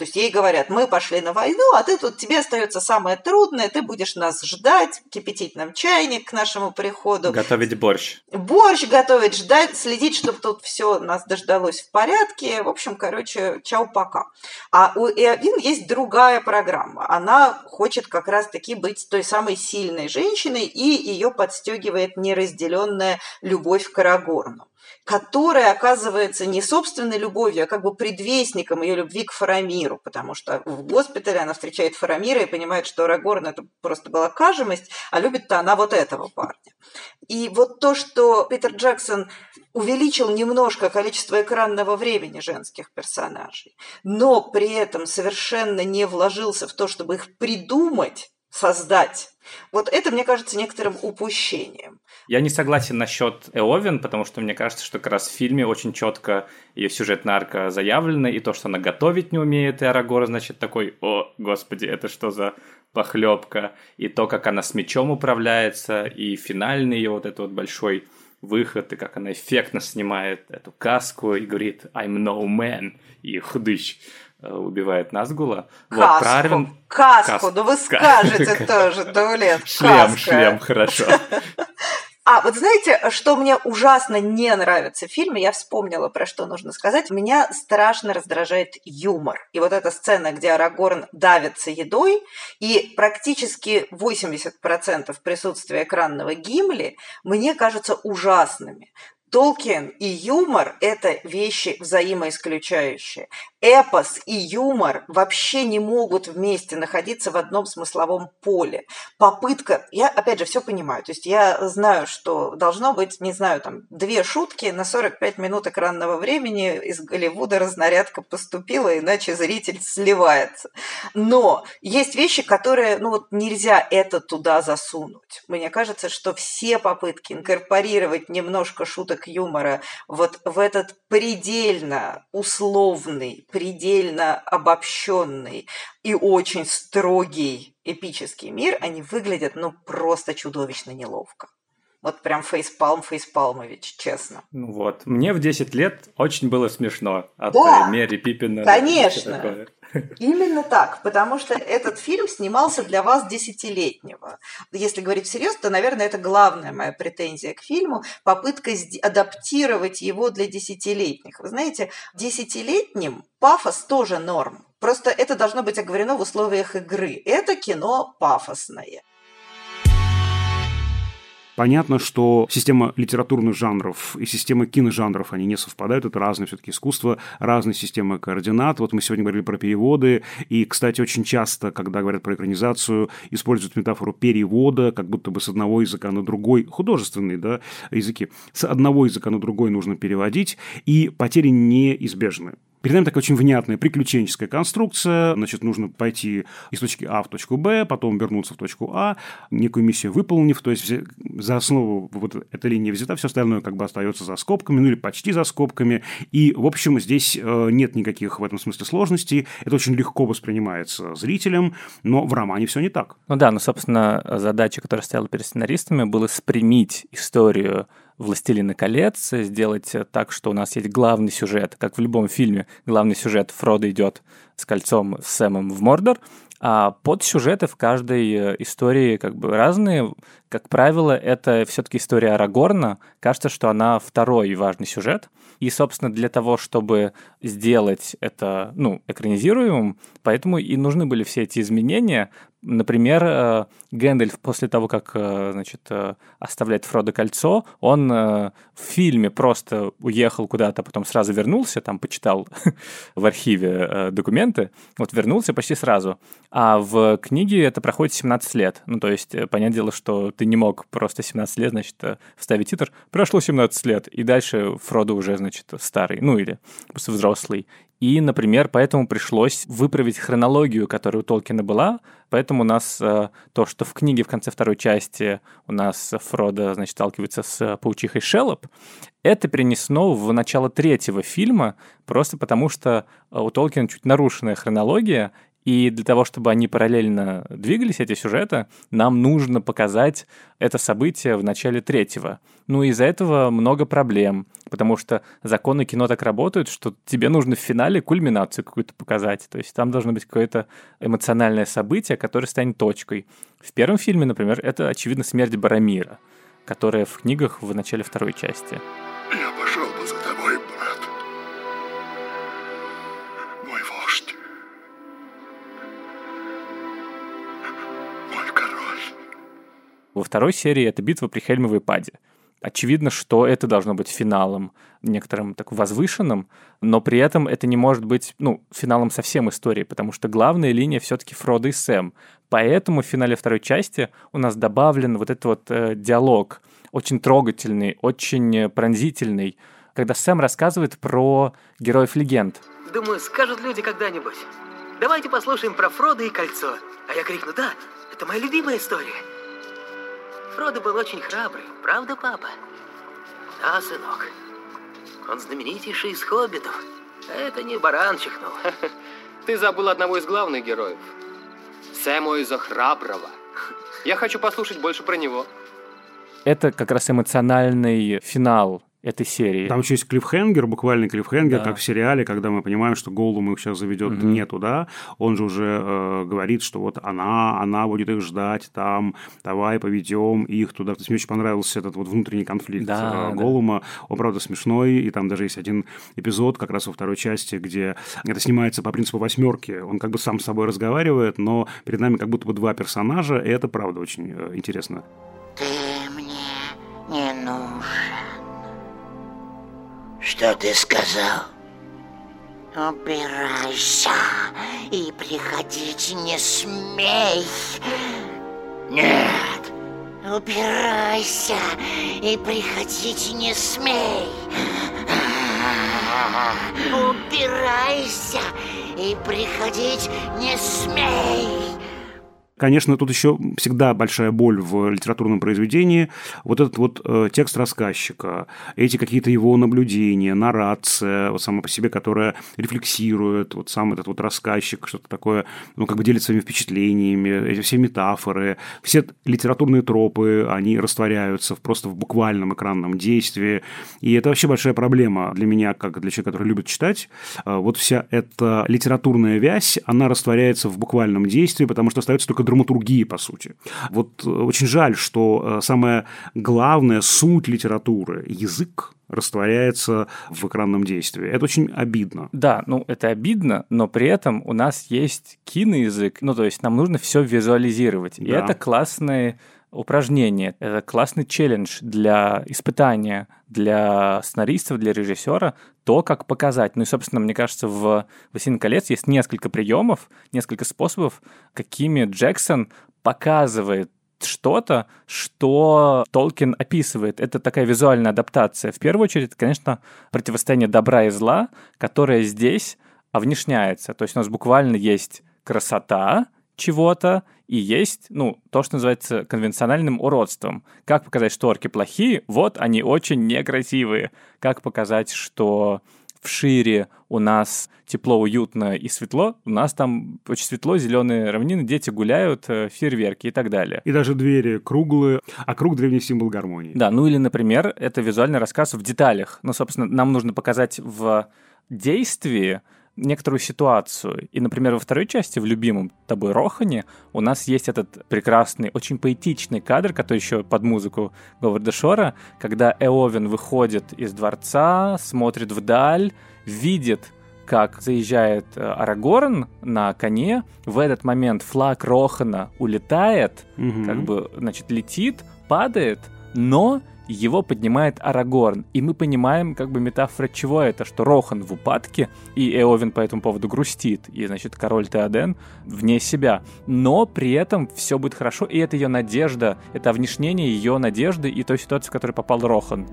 То есть ей говорят, мы пошли на войну, а ты тут, тебе остается самое трудное, ты будешь нас ждать, кипятить нам чайник к нашему приходу. Готовить борщ. Борщ готовить, ждать, следить, чтобы тут все нас дождалось в порядке. В общем, короче, чау-пока. А у Эвин есть другая программа. Она хочет как раз-таки быть той самой сильной женщиной, и ее подстегивает неразделенная любовь к Карагорну которая оказывается не собственной любовью, а как бы предвестником ее любви к Фарамиру, потому что в госпитале она встречает Фарамира и понимает, что Арагорн это просто была кажемость, а любит-то она вот этого парня. И вот то, что Питер Джексон увеличил немножко количество экранного времени женских персонажей, но при этом совершенно не вложился в то, чтобы их придумать, создать. Вот это, мне кажется, некоторым упущением. Я не согласен насчет Эовен, потому что мне кажется, что как раз в фильме очень четко ее сюжетная арка заявлена, и то, что она готовить не умеет, и Арагора, значит, такой, о, господи, это что за похлебка, и то, как она с мечом управляется, и финальный ее вот этот вот большой выход, и как она эффектно снимает эту каску и говорит «I'm no man», и худыч Э, убивает Назгула. Каску, вот, правильно... каску, каску, ну вы скажете тоже, Даулет, Шлем, шлем, хорошо. А вот знаете, что мне ужасно не нравится в фильме, я вспомнила, про что нужно сказать. Меня страшно раздражает юмор. И вот эта сцена, где Арагорн давится едой, и практически 80% присутствия экранного Гимли мне кажутся ужасными. Толкин и юмор – это вещи взаимоисключающие эпос и юмор вообще не могут вместе находиться в одном смысловом поле. Попытка, я опять же все понимаю, то есть я знаю, что должно быть, не знаю, там две шутки на 45 минут экранного времени из Голливуда разнарядка поступила, иначе зритель сливается. Но есть вещи, которые, ну вот нельзя это туда засунуть. Мне кажется, что все попытки инкорпорировать немножко шуток юмора вот в этот предельно условный предельно обобщенный и очень строгий эпический мир, они выглядят ну просто чудовищно неловко. Вот прям фейспалм Фейспалмович, честно. Ну вот, мне в 10 лет очень было смешно от Да, Мерри Пиппина. конечно. Именно так, потому что этот фильм снимался для вас десятилетнего. Если говорить всерьез, то, наверное, это главная моя претензия к фильму – попытка адаптировать его для десятилетних. Вы знаете, десятилетним пафос тоже норм. Просто это должно быть оговорено в условиях игры. Это кино пафосное. Понятно, что система литературных жанров и система киножанров, они не совпадают, это разные все-таки искусства, разные системы координат. Вот мы сегодня говорили про переводы, и, кстати, очень часто, когда говорят про экранизацию, используют метафору перевода, как будто бы с одного языка на другой, художественные да, языки, с одного языка на другой нужно переводить, и потери неизбежны. Перед нами такая очень внятная приключенческая конструкция. Значит, нужно пойти из точки А в точку Б, потом вернуться в точку А, некую миссию выполнив. То есть за основу вот эта линия взята, все остальное как бы остается за скобками, ну или почти за скобками. И, в общем, здесь э, нет никаких в этом смысле сложностей. Это очень легко воспринимается зрителем, но в романе все не так. Ну да, ну, собственно, задача, которая стояла перед сценаристами, было спрямить историю «Властелина колец», сделать так, что у нас есть главный сюжет, как в любом фильме, главный сюжет Фродо идет с кольцом с Сэмом в Мордор, а подсюжеты в каждой э, истории как бы разные. Как правило, это все-таки история Арагорна. Кажется, что она второй важный сюжет. И, собственно, для того, чтобы сделать это, ну, экранизируемым, поэтому и нужны были все эти изменения. Например, э, Гэндальф после того, как, э, значит, э, оставляет Фродо кольцо, он в фильме просто уехал куда-то, потом сразу вернулся, там почитал в архиве документы, вот вернулся почти сразу. А в книге это проходит 17 лет. Ну, то есть, понятное дело, что ты не мог просто 17 лет, значит, э, вставить титр. Прошло 17 лет, и дальше Фродо уже, значит, старый, ну, или взрослый. И, например, поэтому пришлось выправить хронологию, которая у Толкина была. Поэтому у нас э, то, что в книге в конце второй части у нас Фродо, значит, сталкивается с паучихой Шеллоп, это перенесено в начало третьего фильма, просто потому что э, у Толкина чуть нарушенная хронология, и для того, чтобы они параллельно двигались, эти сюжеты, нам нужно показать это событие в начале третьего. Ну, из-за этого много проблем, потому что законы кино так работают, что тебе нужно в финале кульминацию какую-то показать. То есть там должно быть какое-то эмоциональное событие, которое станет точкой. В первом фильме, например, это, очевидно, смерть Барамира, которая в книгах в начале второй части. Я пошел Во второй серии это битва при Хельмовой паде. Очевидно, что это должно быть финалом, некоторым так возвышенным, но при этом это не может быть, ну, финалом совсем истории, потому что главная линия все-таки Фродо и Сэм. Поэтому в финале второй части у нас добавлен вот этот вот э, диалог, очень трогательный, очень пронзительный, когда Сэм рассказывает про героев легенд. Думаю, скажут люди когда-нибудь. Давайте послушаем про Фродо и кольцо. А я крикну, да, это моя любимая история. Фродо был очень храбрый, правда, папа? Да, сынок. Он знаменитейший из хоббитов. А Это не баран чихнул. Ты забыл одного из главных героев. Сэмуэза Храброго. Я хочу послушать больше про него. Это как раз эмоциональный финал этой серии. Там еще есть клиффхенгер, буквальный клиффхенгер, Да. как в сериале, когда мы понимаем, что Голдум их сейчас заведет Мгм. не туда. Он же уже э, говорит, что вот она, она будет их ждать там, давай поведем их туда. То есть мне очень понравился этот вот внутренний конфликт Да, э, да. Голума. Он, правда, смешной, и там даже есть один эпизод, как раз во второй части, где это снимается по принципу восьмерки. Он как бы сам с собой разговаривает, но перед нами как будто бы два персонажа, и это, правда, очень э, интересно. Ты мне не нужен. Что ты сказал? Убирайся и приходить не смей. Нет. Убирайся и приходить не смей. Убирайся и приходить не смей. Конечно, тут еще всегда большая боль в литературном произведении. Вот этот вот э, текст рассказчика, эти какие-то его наблюдения, нарация, вот сама по себе, которая рефлексирует, вот сам этот вот рассказчик, что-то такое, ну, как бы делится своими впечатлениями, эти все метафоры, все литературные тропы, они растворяются в, просто в буквальном экранном действии. И это вообще большая проблема для меня, как для человека, который любит читать. Э, Вот вся эта литературная вязь, она растворяется в буквальном действии, потому что остается только драматургия, по сути. Вот э, очень жаль, что э, самая главная суть литературы, язык, растворяется в экранном действии. Это очень обидно. Да, ну это обидно, но при этом у нас есть киноязык, ну то есть нам нужно все визуализировать. И Да. это классные упражнение, это классный челлендж для испытания, для сценаристов, для режиссера, то, как показать. Ну и, собственно, мне кажется, в «Властелин колец» есть несколько приемов, несколько способов, какими Джексон показывает что-то, что Толкин описывает. Это такая визуальная адаптация. В первую очередь, конечно, противостояние добра и зла, которое здесь овнешняется. То есть у нас буквально есть красота чего-то и есть, ну, то, что называется конвенциональным уродством. Как показать, что орки плохие? Вот они очень некрасивые. Как показать, что в Шире у нас тепло, уютно и светло, у нас там очень светло, зеленые равнины, дети гуляют, э, фейерверки и так далее. И даже двери круглые, а круг – древний символ гармонии. Да, ну или, например, это визуальный рассказ в деталях. Ну, собственно, нам нужно показать в действии некоторую ситуацию. И, например, во второй части, в любимом тобой Рохане, у нас есть этот прекрасный, очень поэтичный кадр, который еще под музыку Говарда Шора, когда Эовен выходит из дворца, смотрит вдаль, видит как заезжает э, Арагорн на коне, в этот момент флаг Рохана улетает, Мгм. как бы, значит, летит, падает, но его поднимает Арагорн. И мы понимаем, как бы, метафора чего это, что Рохан в упадке, и Эовен по этому поводу грустит, и, значит, король Теоден вне себя. Но при этом все будет хорошо, и это ее надежда, это внешнение ее надежды и той ситуации, в которой попал Рохан.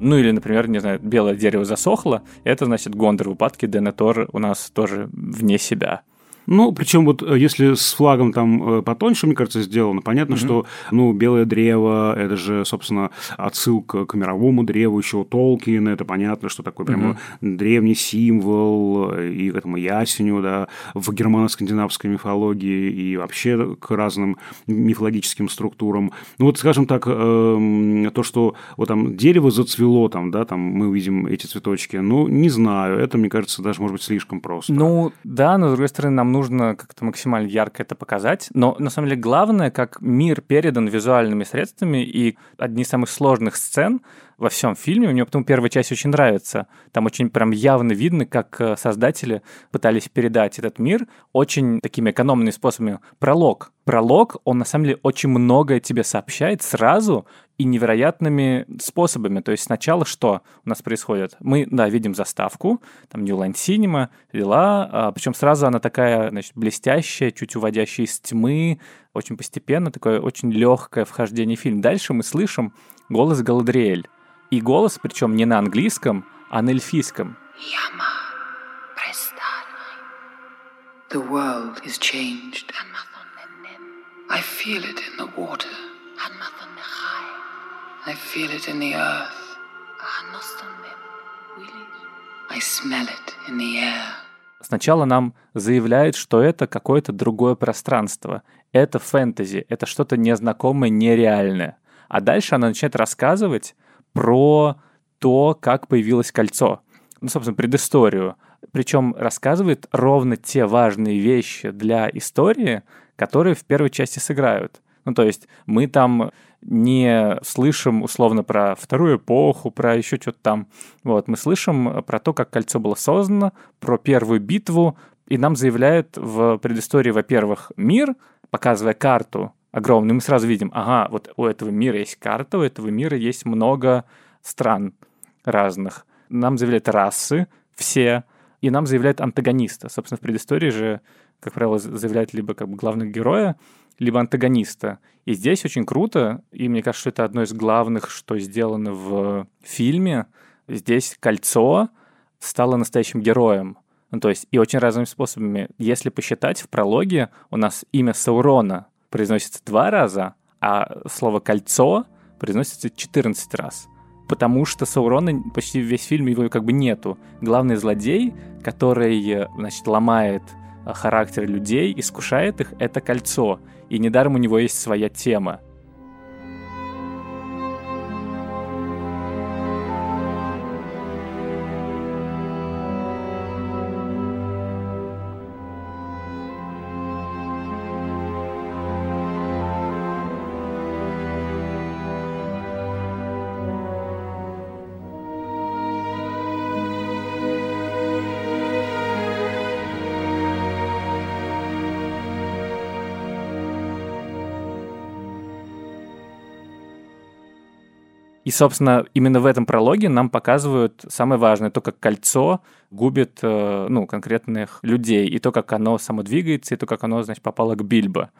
Ну или, например, не знаю, белое дерево засохло, это значит Гондор в упадке, Денетор у нас тоже вне себя. Ну, причем вот э, если с флагом там э, потоньше, мне кажется, сделано, понятно, Мгм. что, ну, белое древо, это же, собственно, отсылка к мировому древу еще у Толкиена, это понятно, что такой прямо древний символ, и к этому ясеню, да, в германо-скандинавской мифологии и вообще к разным мифологическим структурам. Ну, вот, скажем так, эм, то, что вот там дерево зацвело, там, да, там мы увидим эти цветочки, ну, не знаю, это, мне кажется, даже, может быть, слишком просто. Ну, да, но с другой стороны, нам нужно как-то максимально ярко это показать. Но на самом деле главное, как мир передан визуальными средствами, и одни из самых сложных сцен во всем фильме, мне потому первая часть очень нравится. Там очень прям явно видно, как э, создатели пытались передать этот мир очень такими экономными способами. Пролог. Пролог, он на самом деле очень многое тебе сообщает сразу и невероятными способами. То есть сначала что у нас происходит? Мы, да, видим заставку, там New Line Cinema, дела, а, причем сразу она такая, значит, блестящая, чуть уводящая из тьмы, очень постепенно, такое очень легкое вхождение в фильм. Дальше мы слышим голос Галадриэль. И голос, причем не на английском, а на эльфийском. The world is changed. I feel it in the water. I feel it in the earth. I smell it in the air. Сначала нам заявляют, что это какое-то другое пространство. Это фэнтези, это что-то незнакомое, нереальное. А дальше она начинает рассказывать про то, как появилось кольцо. Ну, собственно, предысторию. Причем рассказывает ровно те важные вещи для истории, которые в первой части сыграют. Ну, то есть мы там не слышим условно про вторую эпоху, про еще что-то там. Вот, мы слышим про то, как кольцо было создано, про первую битву, и нам заявляют в предыстории, во-первых, мир, показывая карту огромную, мы сразу видим, ага, вот у этого мира есть карта, у этого мира есть много стран разных. Нам заявляют расы все, и нам заявляют антагониста. Собственно, в предыстории же как правило, заявляют либо как бы главного героя, либо антагониста. И здесь очень круто, и мне кажется, что это одно из главных, что сделано в фильме. Здесь кольцо стало настоящим героем. Ну, то есть и очень разными способами. Если посчитать, в прологе у нас имя Саурона произносится два раза, а слово «кольцо» произносится 14 раз. Потому что Саурона почти весь фильм его как бы нету. Главный злодей, который, значит, ломает характер людей, искушает их, это кольцо. И недаром у него есть своя тема. И, собственно, именно в этом прологе нам показывают самое важное, то, как кольцо губит э, ну, конкретных людей, и то, как оно само двигается, и то, как оно, значит, попало к Бильбо.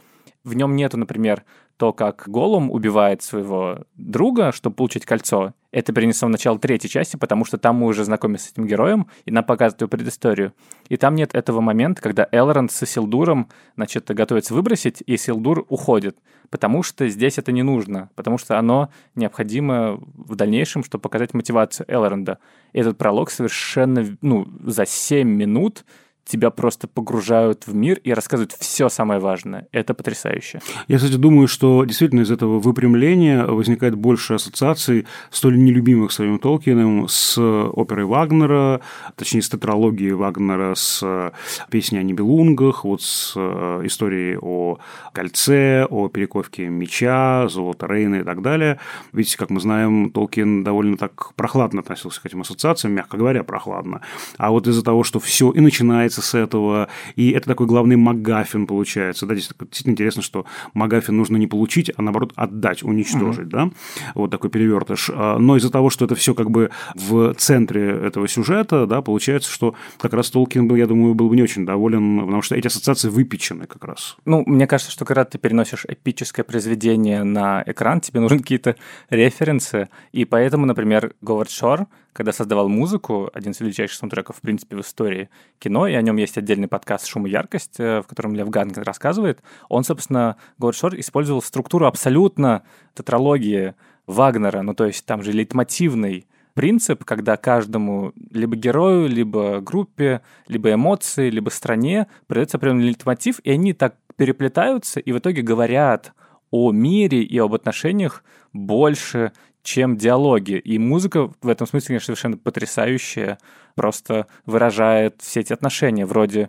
В нем нету, например, то, как Голум убивает своего друга, чтобы получить кольцо. Это перенесено в начало третьей части, потому что там мы уже знакомы с этим героем, и нам показывают его предысторию. И там нет этого момента, когда Элронд со Силдуром, значит, готовится выбросить, и Силдур уходит. Потому что здесь это не нужно, потому что оно необходимо в дальнейшем, чтобы показать мотивацию Элронда. Этот пролог совершенно, ну, за 7 минут тебя просто погружают в мир и рассказывают все самое важное. Это потрясающе. Я, кстати, думаю, что действительно из этого выпрямления возникает больше ассоциаций, столь нелюбимых своим Толкиным, с оперой Вагнера, точнее, с тетралогией Вагнера, с песней о Нибелунгах, вот с э, историей о кольце, о перековке меча, золота Рейна и так далее. Ведь, как мы знаем, Толкин довольно так прохладно относился к этим ассоциациям, мягко говоря, прохладно. А вот из-за того, что все и начинается начинается с этого, и это такой главный МакГаффин получается. Да, здесь действительно интересно, что МакГаффин нужно не получить, а наоборот отдать, уничтожить, mm да, вот такой перевертыш. А, но из-за того, что это все как бы в центре этого сюжета, да, получается, что как раз Толкин был, я думаю, был бы не очень доволен, потому что эти ассоциации выпечены как раз. Ну, мне кажется, что когда ты переносишь эпическое произведение на экран, тебе нужны какие-то референсы, и поэтому, например, Говард Шор, когда создавал музыку, один из величайших саундтреков, в принципе, в истории кино, и о нем есть отдельный подкаст «Шум и яркость», э, в котором Лев Ганген рассказывает, он, собственно, Говард Шор использовал структуру абсолютно тетралогии Вагнера, ну, то есть там же лейтмотивный принцип, когда каждому либо герою, либо группе, либо эмоции, либо стране придается определенный лейтмотив, и они так переплетаются и в итоге говорят о мире и об отношениях больше, чем диалоги. И музыка в этом смысле, конечно, совершенно потрясающая, просто выражает все эти отношения, вроде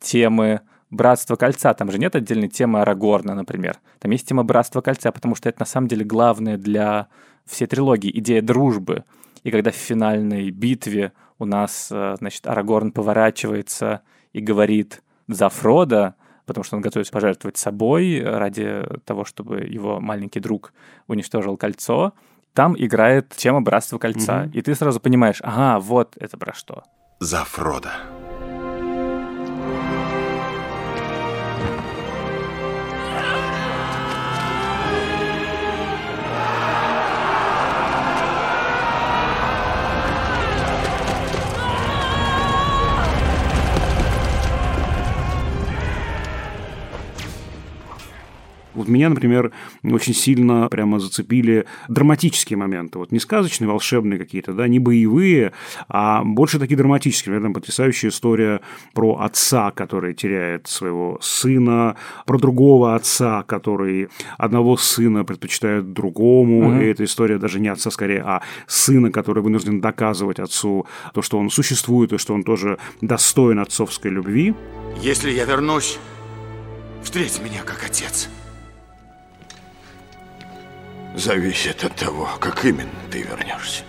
темы Братства кольца. Там же нет отдельной темы Арагорна, например. Там есть тема Братства кольца, потому что это на самом деле главное для всей трилогии, идея дружбы. И когда в финальной битве у нас, э, значит, Арагорн поворачивается и говорит за Фрода, потому что он готовится пожертвовать собой ради того, чтобы его маленький друг уничтожил кольцо, там играет тема Братства Кольца. Угу. И ты сразу понимаешь, ага, вот это про что. За Фрода. Вот меня, например, очень сильно прямо зацепили драматические моменты. Вот не сказочные, волшебные какие-то, да, не боевые, а больше такие драматические. Например, там потрясающая история про отца, который теряет своего сына, про другого отца, который одного сына предпочитает другому. Mm-hmm. И эта история даже не отца скорее, а сына, который вынужден доказывать отцу то, что он существует, и что он тоже достоин отцовской любви. Если я вернусь, встреть меня как отец зависит от того, как именно ты вернешься.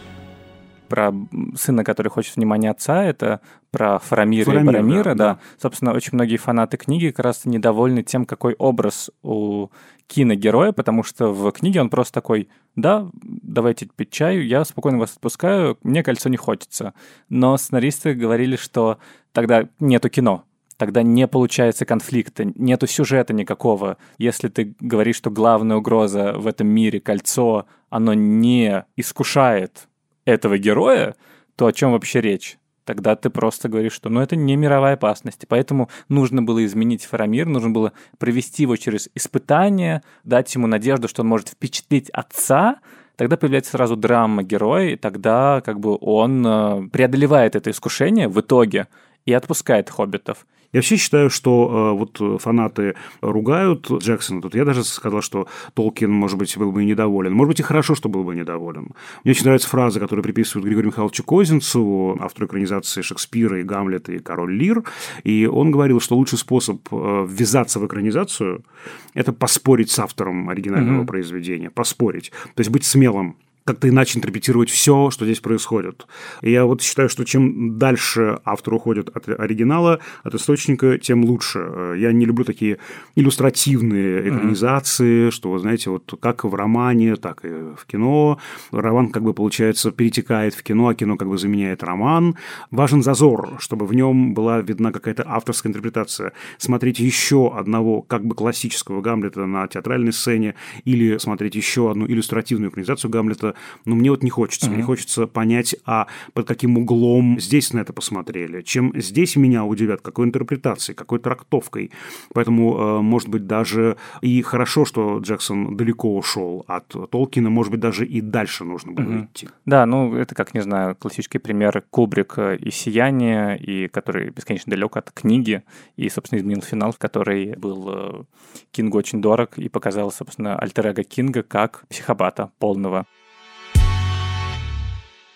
Про сына, который хочет внимания отца, это про Фарамира, Фарамир, и Барамира, да, да. да. Собственно, очень многие фанаты книги как раз недовольны тем, какой образ у киногероя, потому что в книге он просто такой, да, давайте пить чаю, я спокойно вас отпускаю, мне кольцо не хочется. Но сценаристы говорили, что тогда нету кино, тогда не получается конфликта, нету сюжета никакого. Если ты говоришь, что главная угроза в этом мире кольцо, оно не искушает этого героя, то о чем вообще речь? Тогда ты просто говоришь, что ну, это не мировая опасность. Поэтому нужно было изменить Фарамир, нужно было провести его через испытание, дать ему надежду, что он может впечатлить отца, тогда появляется сразу драма героя, и тогда как бы он э, преодолевает это искушение в итоге и отпускает хоббитов. Я вообще считаю, что э, вот фанаты ругают Джексона. Тут я даже сказал, что Толкин, может быть, был бы и недоволен. Может быть, и хорошо, что был бы недоволен. Мне очень нравится фраза, которую приписывают Григорию Михайловичу Козинцеву, автору экранизации Шекспира и Гамлета и Король Лир. И он говорил, что лучший способ э, ввязаться в экранизацию – это поспорить с автором оригинального mm-hmm. произведения. Поспорить. То есть быть смелым как-то иначе интерпретировать все, что здесь происходит. И я вот считаю, что чем дальше автор уходит от оригинала, от источника, тем лучше. Я не люблю такие иллюстративные экранизации, mm-hmm. что, знаете, вот как в романе, так и в кино. Роман, как бы, получается, перетекает в кино, а кино как бы заменяет роман. Важен зазор, чтобы в нем была видна какая-то авторская интерпретация. Смотреть еще одного как бы классического Гамлета на театральной сцене или смотреть еще одну иллюстративную экранизацию Гамлета но мне вот не хочется. Mm-hmm. Мне хочется понять, а под каким углом здесь на это посмотрели, чем здесь меня удивят, какой интерпретацией, какой трактовкой. Поэтому, э, может быть, даже и хорошо, что Джексон далеко ушел от Толкина, может быть, даже и дальше нужно было mm-hmm. идти. Да, ну это как, не знаю, классический пример Кубрик и «Сияние», и который бесконечно далек от книги, и, собственно, изменил финал, в который был э, Кингу очень дорог и показал, собственно, альтер Кинга как психопата полного.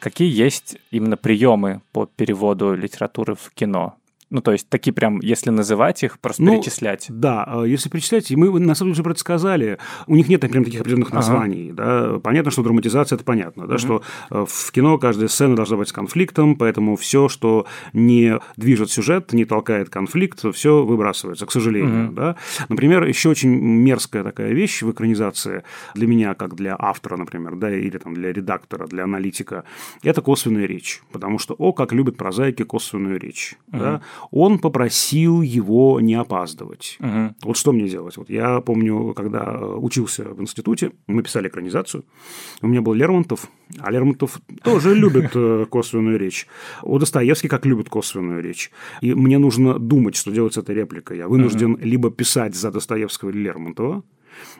Какие есть именно приемы по переводу литературы в кино? Ну, то есть, такие прям, если называть их, просто ну, перечислять. Да, а если перечислять, и мы на самом деле уже про это сказали, у них нет прям таких определенных названий. Ага. Да? Понятно, что драматизация это понятно, да, угу. что э, в кино каждая сцена должна быть с конфликтом, поэтому все, что не движет сюжет, не толкает конфликт, все выбрасывается, к сожалению. Угу. Да? Например, еще очень мерзкая такая вещь в экранизации для меня, как для автора, например, да, или там для редактора, для аналитика, это косвенная речь. Потому что, о, как любят прозаики косвенную речь. Угу. Да? Он попросил его не опаздывать. Угу. Вот что мне делать? Вот я помню, когда э, учился в институте, мы писали экранизацию, у меня был Лермонтов, а Лермонтов тоже любит э, косвенную речь. У Достоевский как любит косвенную речь. И мне нужно думать, что делать с этой репликой. Я вынужден либо писать за Достоевского или Лермонтова,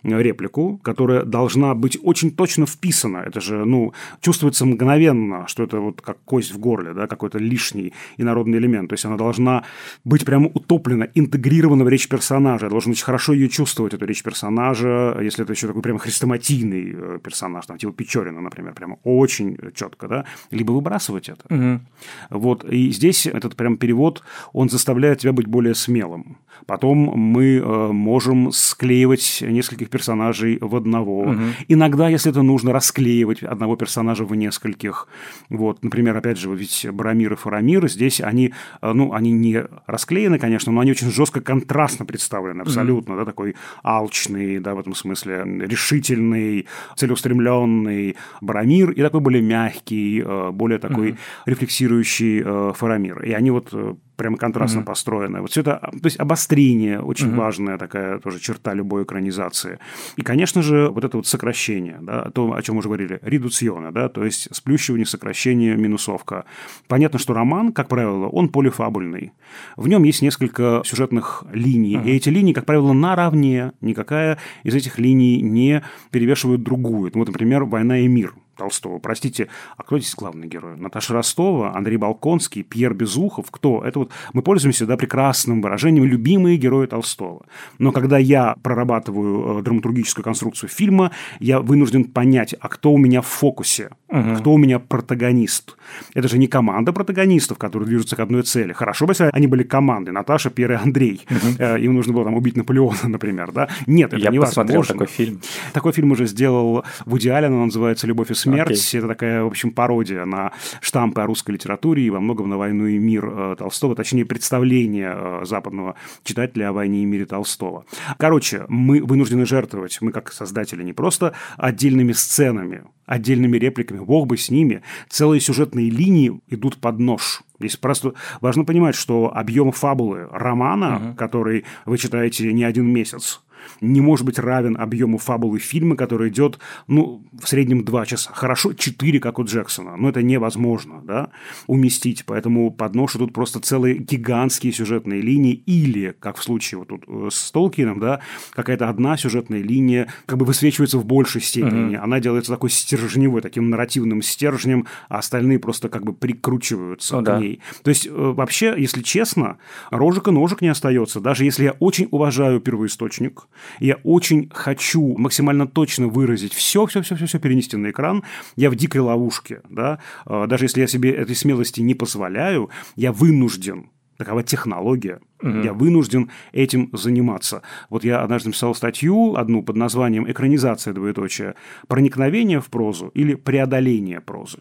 реплику, которая должна быть очень точно вписана. Это же, ну, чувствуется мгновенно, что это вот как кость в горле, да, какой-то лишний инородный элемент. То есть она должна быть прямо утоплена, интегрирована в речь персонажа. Я должен очень хорошо ее чувствовать, эту речь персонажа, если это еще такой прямо хрестоматийный э, персонаж, там, типа Печорина, например, прямо очень четко, да, либо выбрасывать это. Угу. Вот, и здесь этот прям перевод, он заставляет тебя быть более смелым. Потом мы э, можем склеивать нескольких персонажей в одного. Угу. Иногда, если это нужно, расклеивать одного персонажа в нескольких. Вот, например, опять же, ведь Барамир и Фарамир здесь они, э, ну, они не расклеены, конечно, но они очень жестко контрастно представлены, абсолютно, угу. да, такой алчный, да, в этом смысле, решительный, целеустремленный Барамир и такой более мягкий, э, более такой угу. рефлексирующий Фарамир. И они вот прямо контрастно mm-hmm. построенная. Вот все это, то есть обострение очень mm-hmm. важная такая тоже черта любой экранизации. И, конечно же, вот это вот сокращение, да, то, о чем уже говорили, редуциона, да, то есть сплющивание, сокращение, минусовка. Понятно, что роман, как правило, он полифабульный. В нем есть несколько сюжетных линий, mm-hmm. и эти линии, как правило, наравне. Никакая из этих линий не перевешивает другую. Вот, например, «Война и мир». Толстого. Простите, а кто здесь главный герой? Наташа Ростова, Андрей Балконский, Пьер Безухов. Кто? Это вот мы пользуемся да, прекрасным выражением «любимые герои Толстого». Но когда я прорабатываю э, драматургическую конструкцию фильма, я вынужден понять, а кто у меня в фокусе, угу. кто у меня протагонист. Это же не команда протагонистов, которые движутся к одной цели. Хорошо бы, если они были командой. Наташа, Пьер и Андрей. Угу. Им нужно было там убить Наполеона, например. Да? Нет, это я невозможно. посмотрел такой фильм. Такой фильм уже сделал Вуди Аллен, он называется «Любовь и смерть». Okay. Это такая, в общем, пародия на штампы о русской литературе и во многом на «Войну и мир» э, Толстого, точнее, представление э, западного читателя о «Войне и мире» Толстого. Короче, мы вынуждены жертвовать, мы как создатели, не просто отдельными сценами, отдельными репликами, бог бы с ними, целые сюжетные линии идут под нож. Здесь просто важно понимать, что объем фабулы романа, угу. который вы читаете не один месяц, не может быть равен объему фабулы фильма, который идет, ну, в среднем два часа. Хорошо, четыре, как у Джексона, но это невозможно, да, уместить. Поэтому подношу тут просто целые гигантские сюжетные линии или, как в случае вот тут э, с Толкином, да, какая-то одна сюжетная линия как бы высвечивается в большей степени. Mm-hmm. Она делается такой стержневой, таким нарративным стержнем, а остальные просто как бы прикручиваются oh, к да. ней. То есть, э, вообще, если честно, рожек и ножек не остается. Даже если я очень уважаю первоисточник, я очень хочу максимально точно выразить все, все, все, все, все перенести на экран. Я в дикой ловушке, да. А, даже если я себе этой смелости не позволяю, я вынужден такова технология. Угу. Я вынужден этим заниматься. Вот я однажды написал статью, одну под названием «Экранизация двоеточия. Проникновение в прозу или преодоление прозы».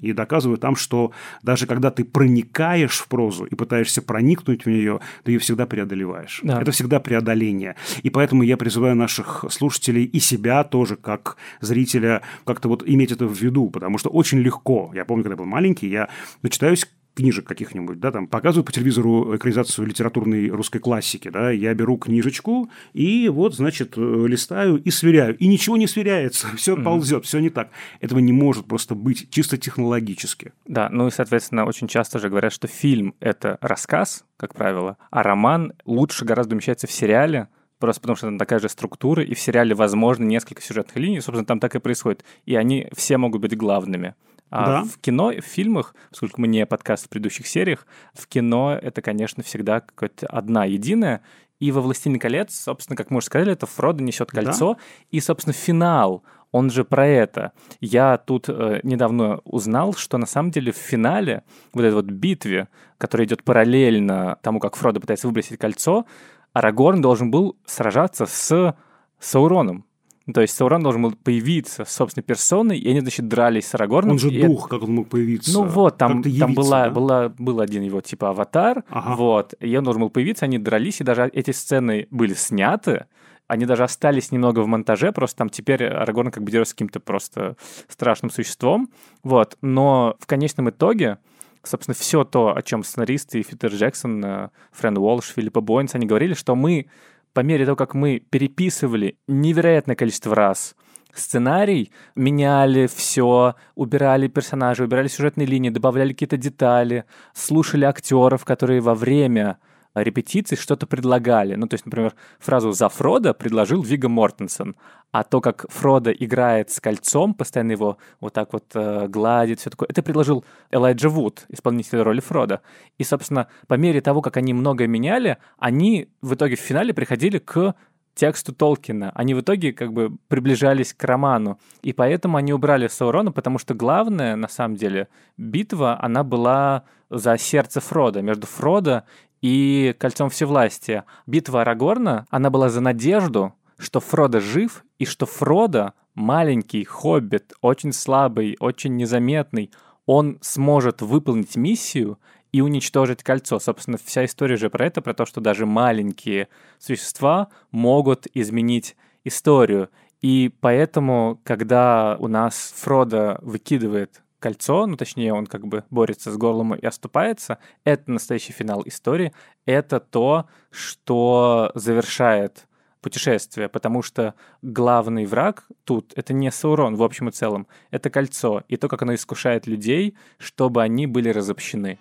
И доказывают там, что даже когда ты проникаешь в прозу и пытаешься проникнуть в нее, ты ее всегда преодолеваешь. Да. Это всегда преодоление. И поэтому я призываю наших слушателей и себя тоже, как зрителя, как-то вот иметь это в виду, потому что очень легко. Я помню, когда был маленький, я начитаюсь книжек каких-нибудь, да, там показывают по телевизору экранизацию литературной русской классики, да, я беру книжечку и вот, значит, э, листаю и сверяю. И ничего не сверяется, все mm-hmm. ползет, все не так. Этого не может просто быть чисто технологически. Да, ну и, соответственно, очень часто же говорят, что фильм — это рассказ, как правило, а роман лучше гораздо умещается в сериале, просто потому что там такая же структура, и в сериале возможно несколько сюжетных линий, собственно, там так и происходит. И они все могут быть главными. А да. в кино, в фильмах, поскольку мы не подкаст в предыдущих сериях, в кино это, конечно, всегда какая-то одна единая. И во «Властелине колец», собственно, как мы уже сказали, это Фродо несет кольцо. Да? И, собственно, финал, он же про это. Я тут э, недавно узнал, что на самом деле в финале, вот этой вот битве, которая идет параллельно тому, как Фродо пытается выбросить кольцо, Арагорн должен был сражаться с Сауроном. Ну, то есть Саурон должен был появиться с собственной персоной, и они, значит, дрались с Арагорном. Он же дух, как он мог появиться? Ну вот, там, явиться, там была, да? была, был один его типа аватар, ага. вот, и он должен был появиться, они дрались, и даже эти сцены были сняты, они даже остались немного в монтаже, просто там теперь Арагорн как бы дерется с каким-то просто страшным существом, вот, но в конечном итоге собственно, все то, о чем сценаристы Фитер Джексон, э, Фрэн Уолш, Филиппа Бойнс, они говорили, что мы по мере того, как мы переписывали невероятное количество раз сценарий, меняли все, убирали персонажей, убирали сюжетные линии, добавляли какие-то детали, слушали актеров, которые во время репетиций что-то предлагали. Ну, то есть, например, фразу «за Фрода» предложил Вига Мортенсен, а то, как Фрода играет с кольцом, постоянно его вот так вот э, гладит, все такое, это предложил Элайджа Вуд, исполнитель роли Фрода. И, собственно, по мере того, как они многое меняли, они в итоге в финале приходили к тексту Толкина. Они в итоге как бы приближались к роману. И поэтому они убрали Саурона, потому что главная, на самом деле, битва, она была за сердце Фрода, между Фродо и Кольцом Всевластия. Битва Арагорна, она была за надежду, что Фродо жив, и что Фродо, маленький хоббит, очень слабый, очень незаметный, он сможет выполнить миссию и уничтожить кольцо. Собственно, вся история же про это, про то, что даже маленькие существа могут изменить историю. И поэтому, когда у нас Фродо выкидывает кольцо, ну точнее он как бы борется с горлом и оступается, это настоящий финал истории, это то, что завершает путешествие, потому что главный враг тут — это не Саурон в общем и целом, это кольцо, и то, как оно искушает людей, чтобы они были разобщены.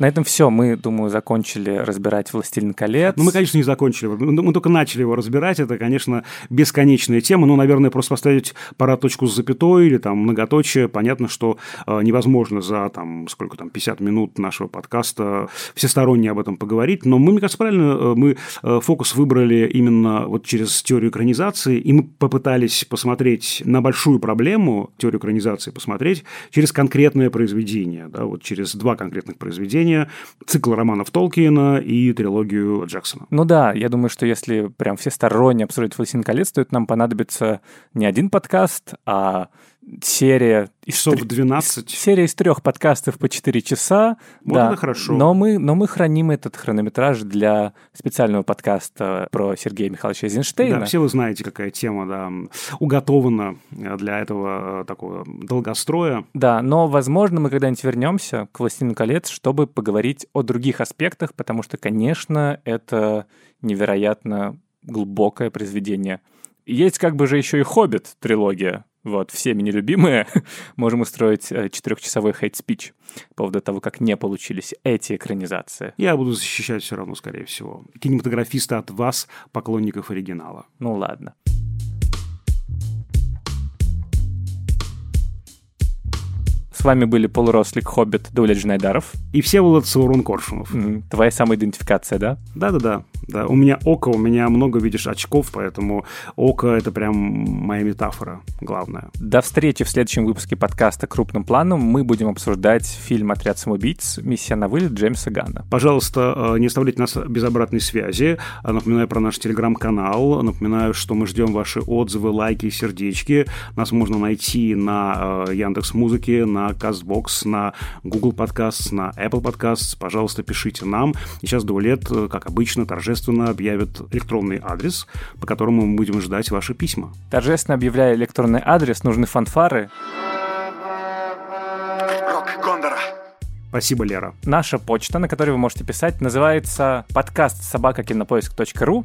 На этом все. Мы, думаю, закончили разбирать «Властелин колец». Ну, мы, конечно, не закончили. Мы только начали его разбирать. Это, конечно, бесконечная тема. Ну, наверное, просто поставить пора точку с запятой или там многоточие. Понятно, что э, невозможно за там сколько там 50 минут нашего подкаста всесторонне об этом поговорить. Но мы, мне кажется, правильно, э, мы э, фокус выбрали именно вот через теорию экранизации, и мы попытались посмотреть на большую проблему теорию экранизации, посмотреть через конкретное произведение, да, вот через два конкретных произведения произведения, цикл романов Толкиена и трилогию Джексона. Ну да, я думаю, что если прям все сторонне обсуждать «Властелин колец», то это нам понадобится не один подкаст, а серия... из Часов тр- 12. Серия из трех подкастов по 4 часа. Вот да. хорошо. Но мы, но мы храним этот хронометраж для специального подкаста про Сергея Михайловича Эйзенштейна. Да, все вы знаете, какая тема, да, уготована для этого э, такого долгостроя. Да, но, возможно, мы когда-нибудь вернемся к «Властелину колец», чтобы поговорить о других аспектах, потому что, конечно, это невероятно глубокое произведение. Есть как бы же еще и «Хоббит» трилогия, вот, всеми нелюбимые. Можем устроить э, четырехчасовой хейт-спич по поводу того, как не получились эти экранизации. Я буду защищать все равно, скорее всего. Кинематографисты от вас, поклонников оригинала. Ну ладно. С вами были полурослик Хоббит Дуля Джнайдаров. И Всеволод Саурон Коршунов. М, Твоя самоидентификация, да? Да-да-да. Да, у меня око, у меня много, видишь, очков, поэтому око — это прям моя метафора главная. До встречи в следующем выпуске подкаста «Крупным планом». Мы будем обсуждать фильм «Отряд самоубийц. Миссия на вылет» Джеймса Ганна. Пожалуйста, э, не оставляйте нас без обратной связи. А, Напоминаю про наш телеграм-канал. Напоминаю, что мы ждем ваши отзывы, лайки, сердечки. Нас можно найти на Яндекс Музыке, на Castbox, на Google Podcasts, на Apple Podcasts. Пожалуйста, пишите нам. И сейчас Дуэлет, э, как обычно, торжественно объявит электронный адрес, по которому мы будем ждать ваши письма. Торжественно объявляя электронный адрес, нужны фанфары. Спасибо, Лера. Наша почта, на которой вы можете писать, называется подкаст собакакинопоиск.ру.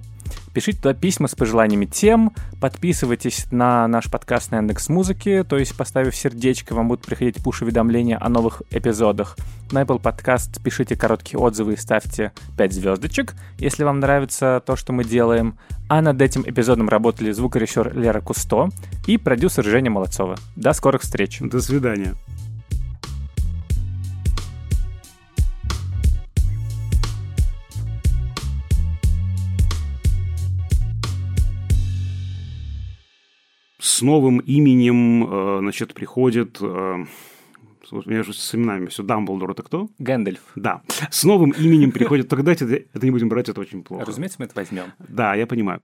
Пишите туда письма с пожеланиями тем, подписывайтесь на наш подкаст на Яндекс Музыке, то есть поставив сердечко, вам будут приходить пуш-уведомления о новых эпизодах. На Apple Podcast пишите короткие отзывы и ставьте 5 звездочек, если вам нравится то, что мы делаем. А над этим эпизодом работали звукорежиссер Лера Кусто и продюсер Женя Молодцова. До скорых встреч. До свидания. С новым именем, э, значит, приходит... э, У меня же с именами все. Дамблдор это кто? Гэндальф. Да. С новым именем приходит... Тогда это, это не будем брать, это очень плохо. Разумеется, мы это возьмем. Да, я понимаю.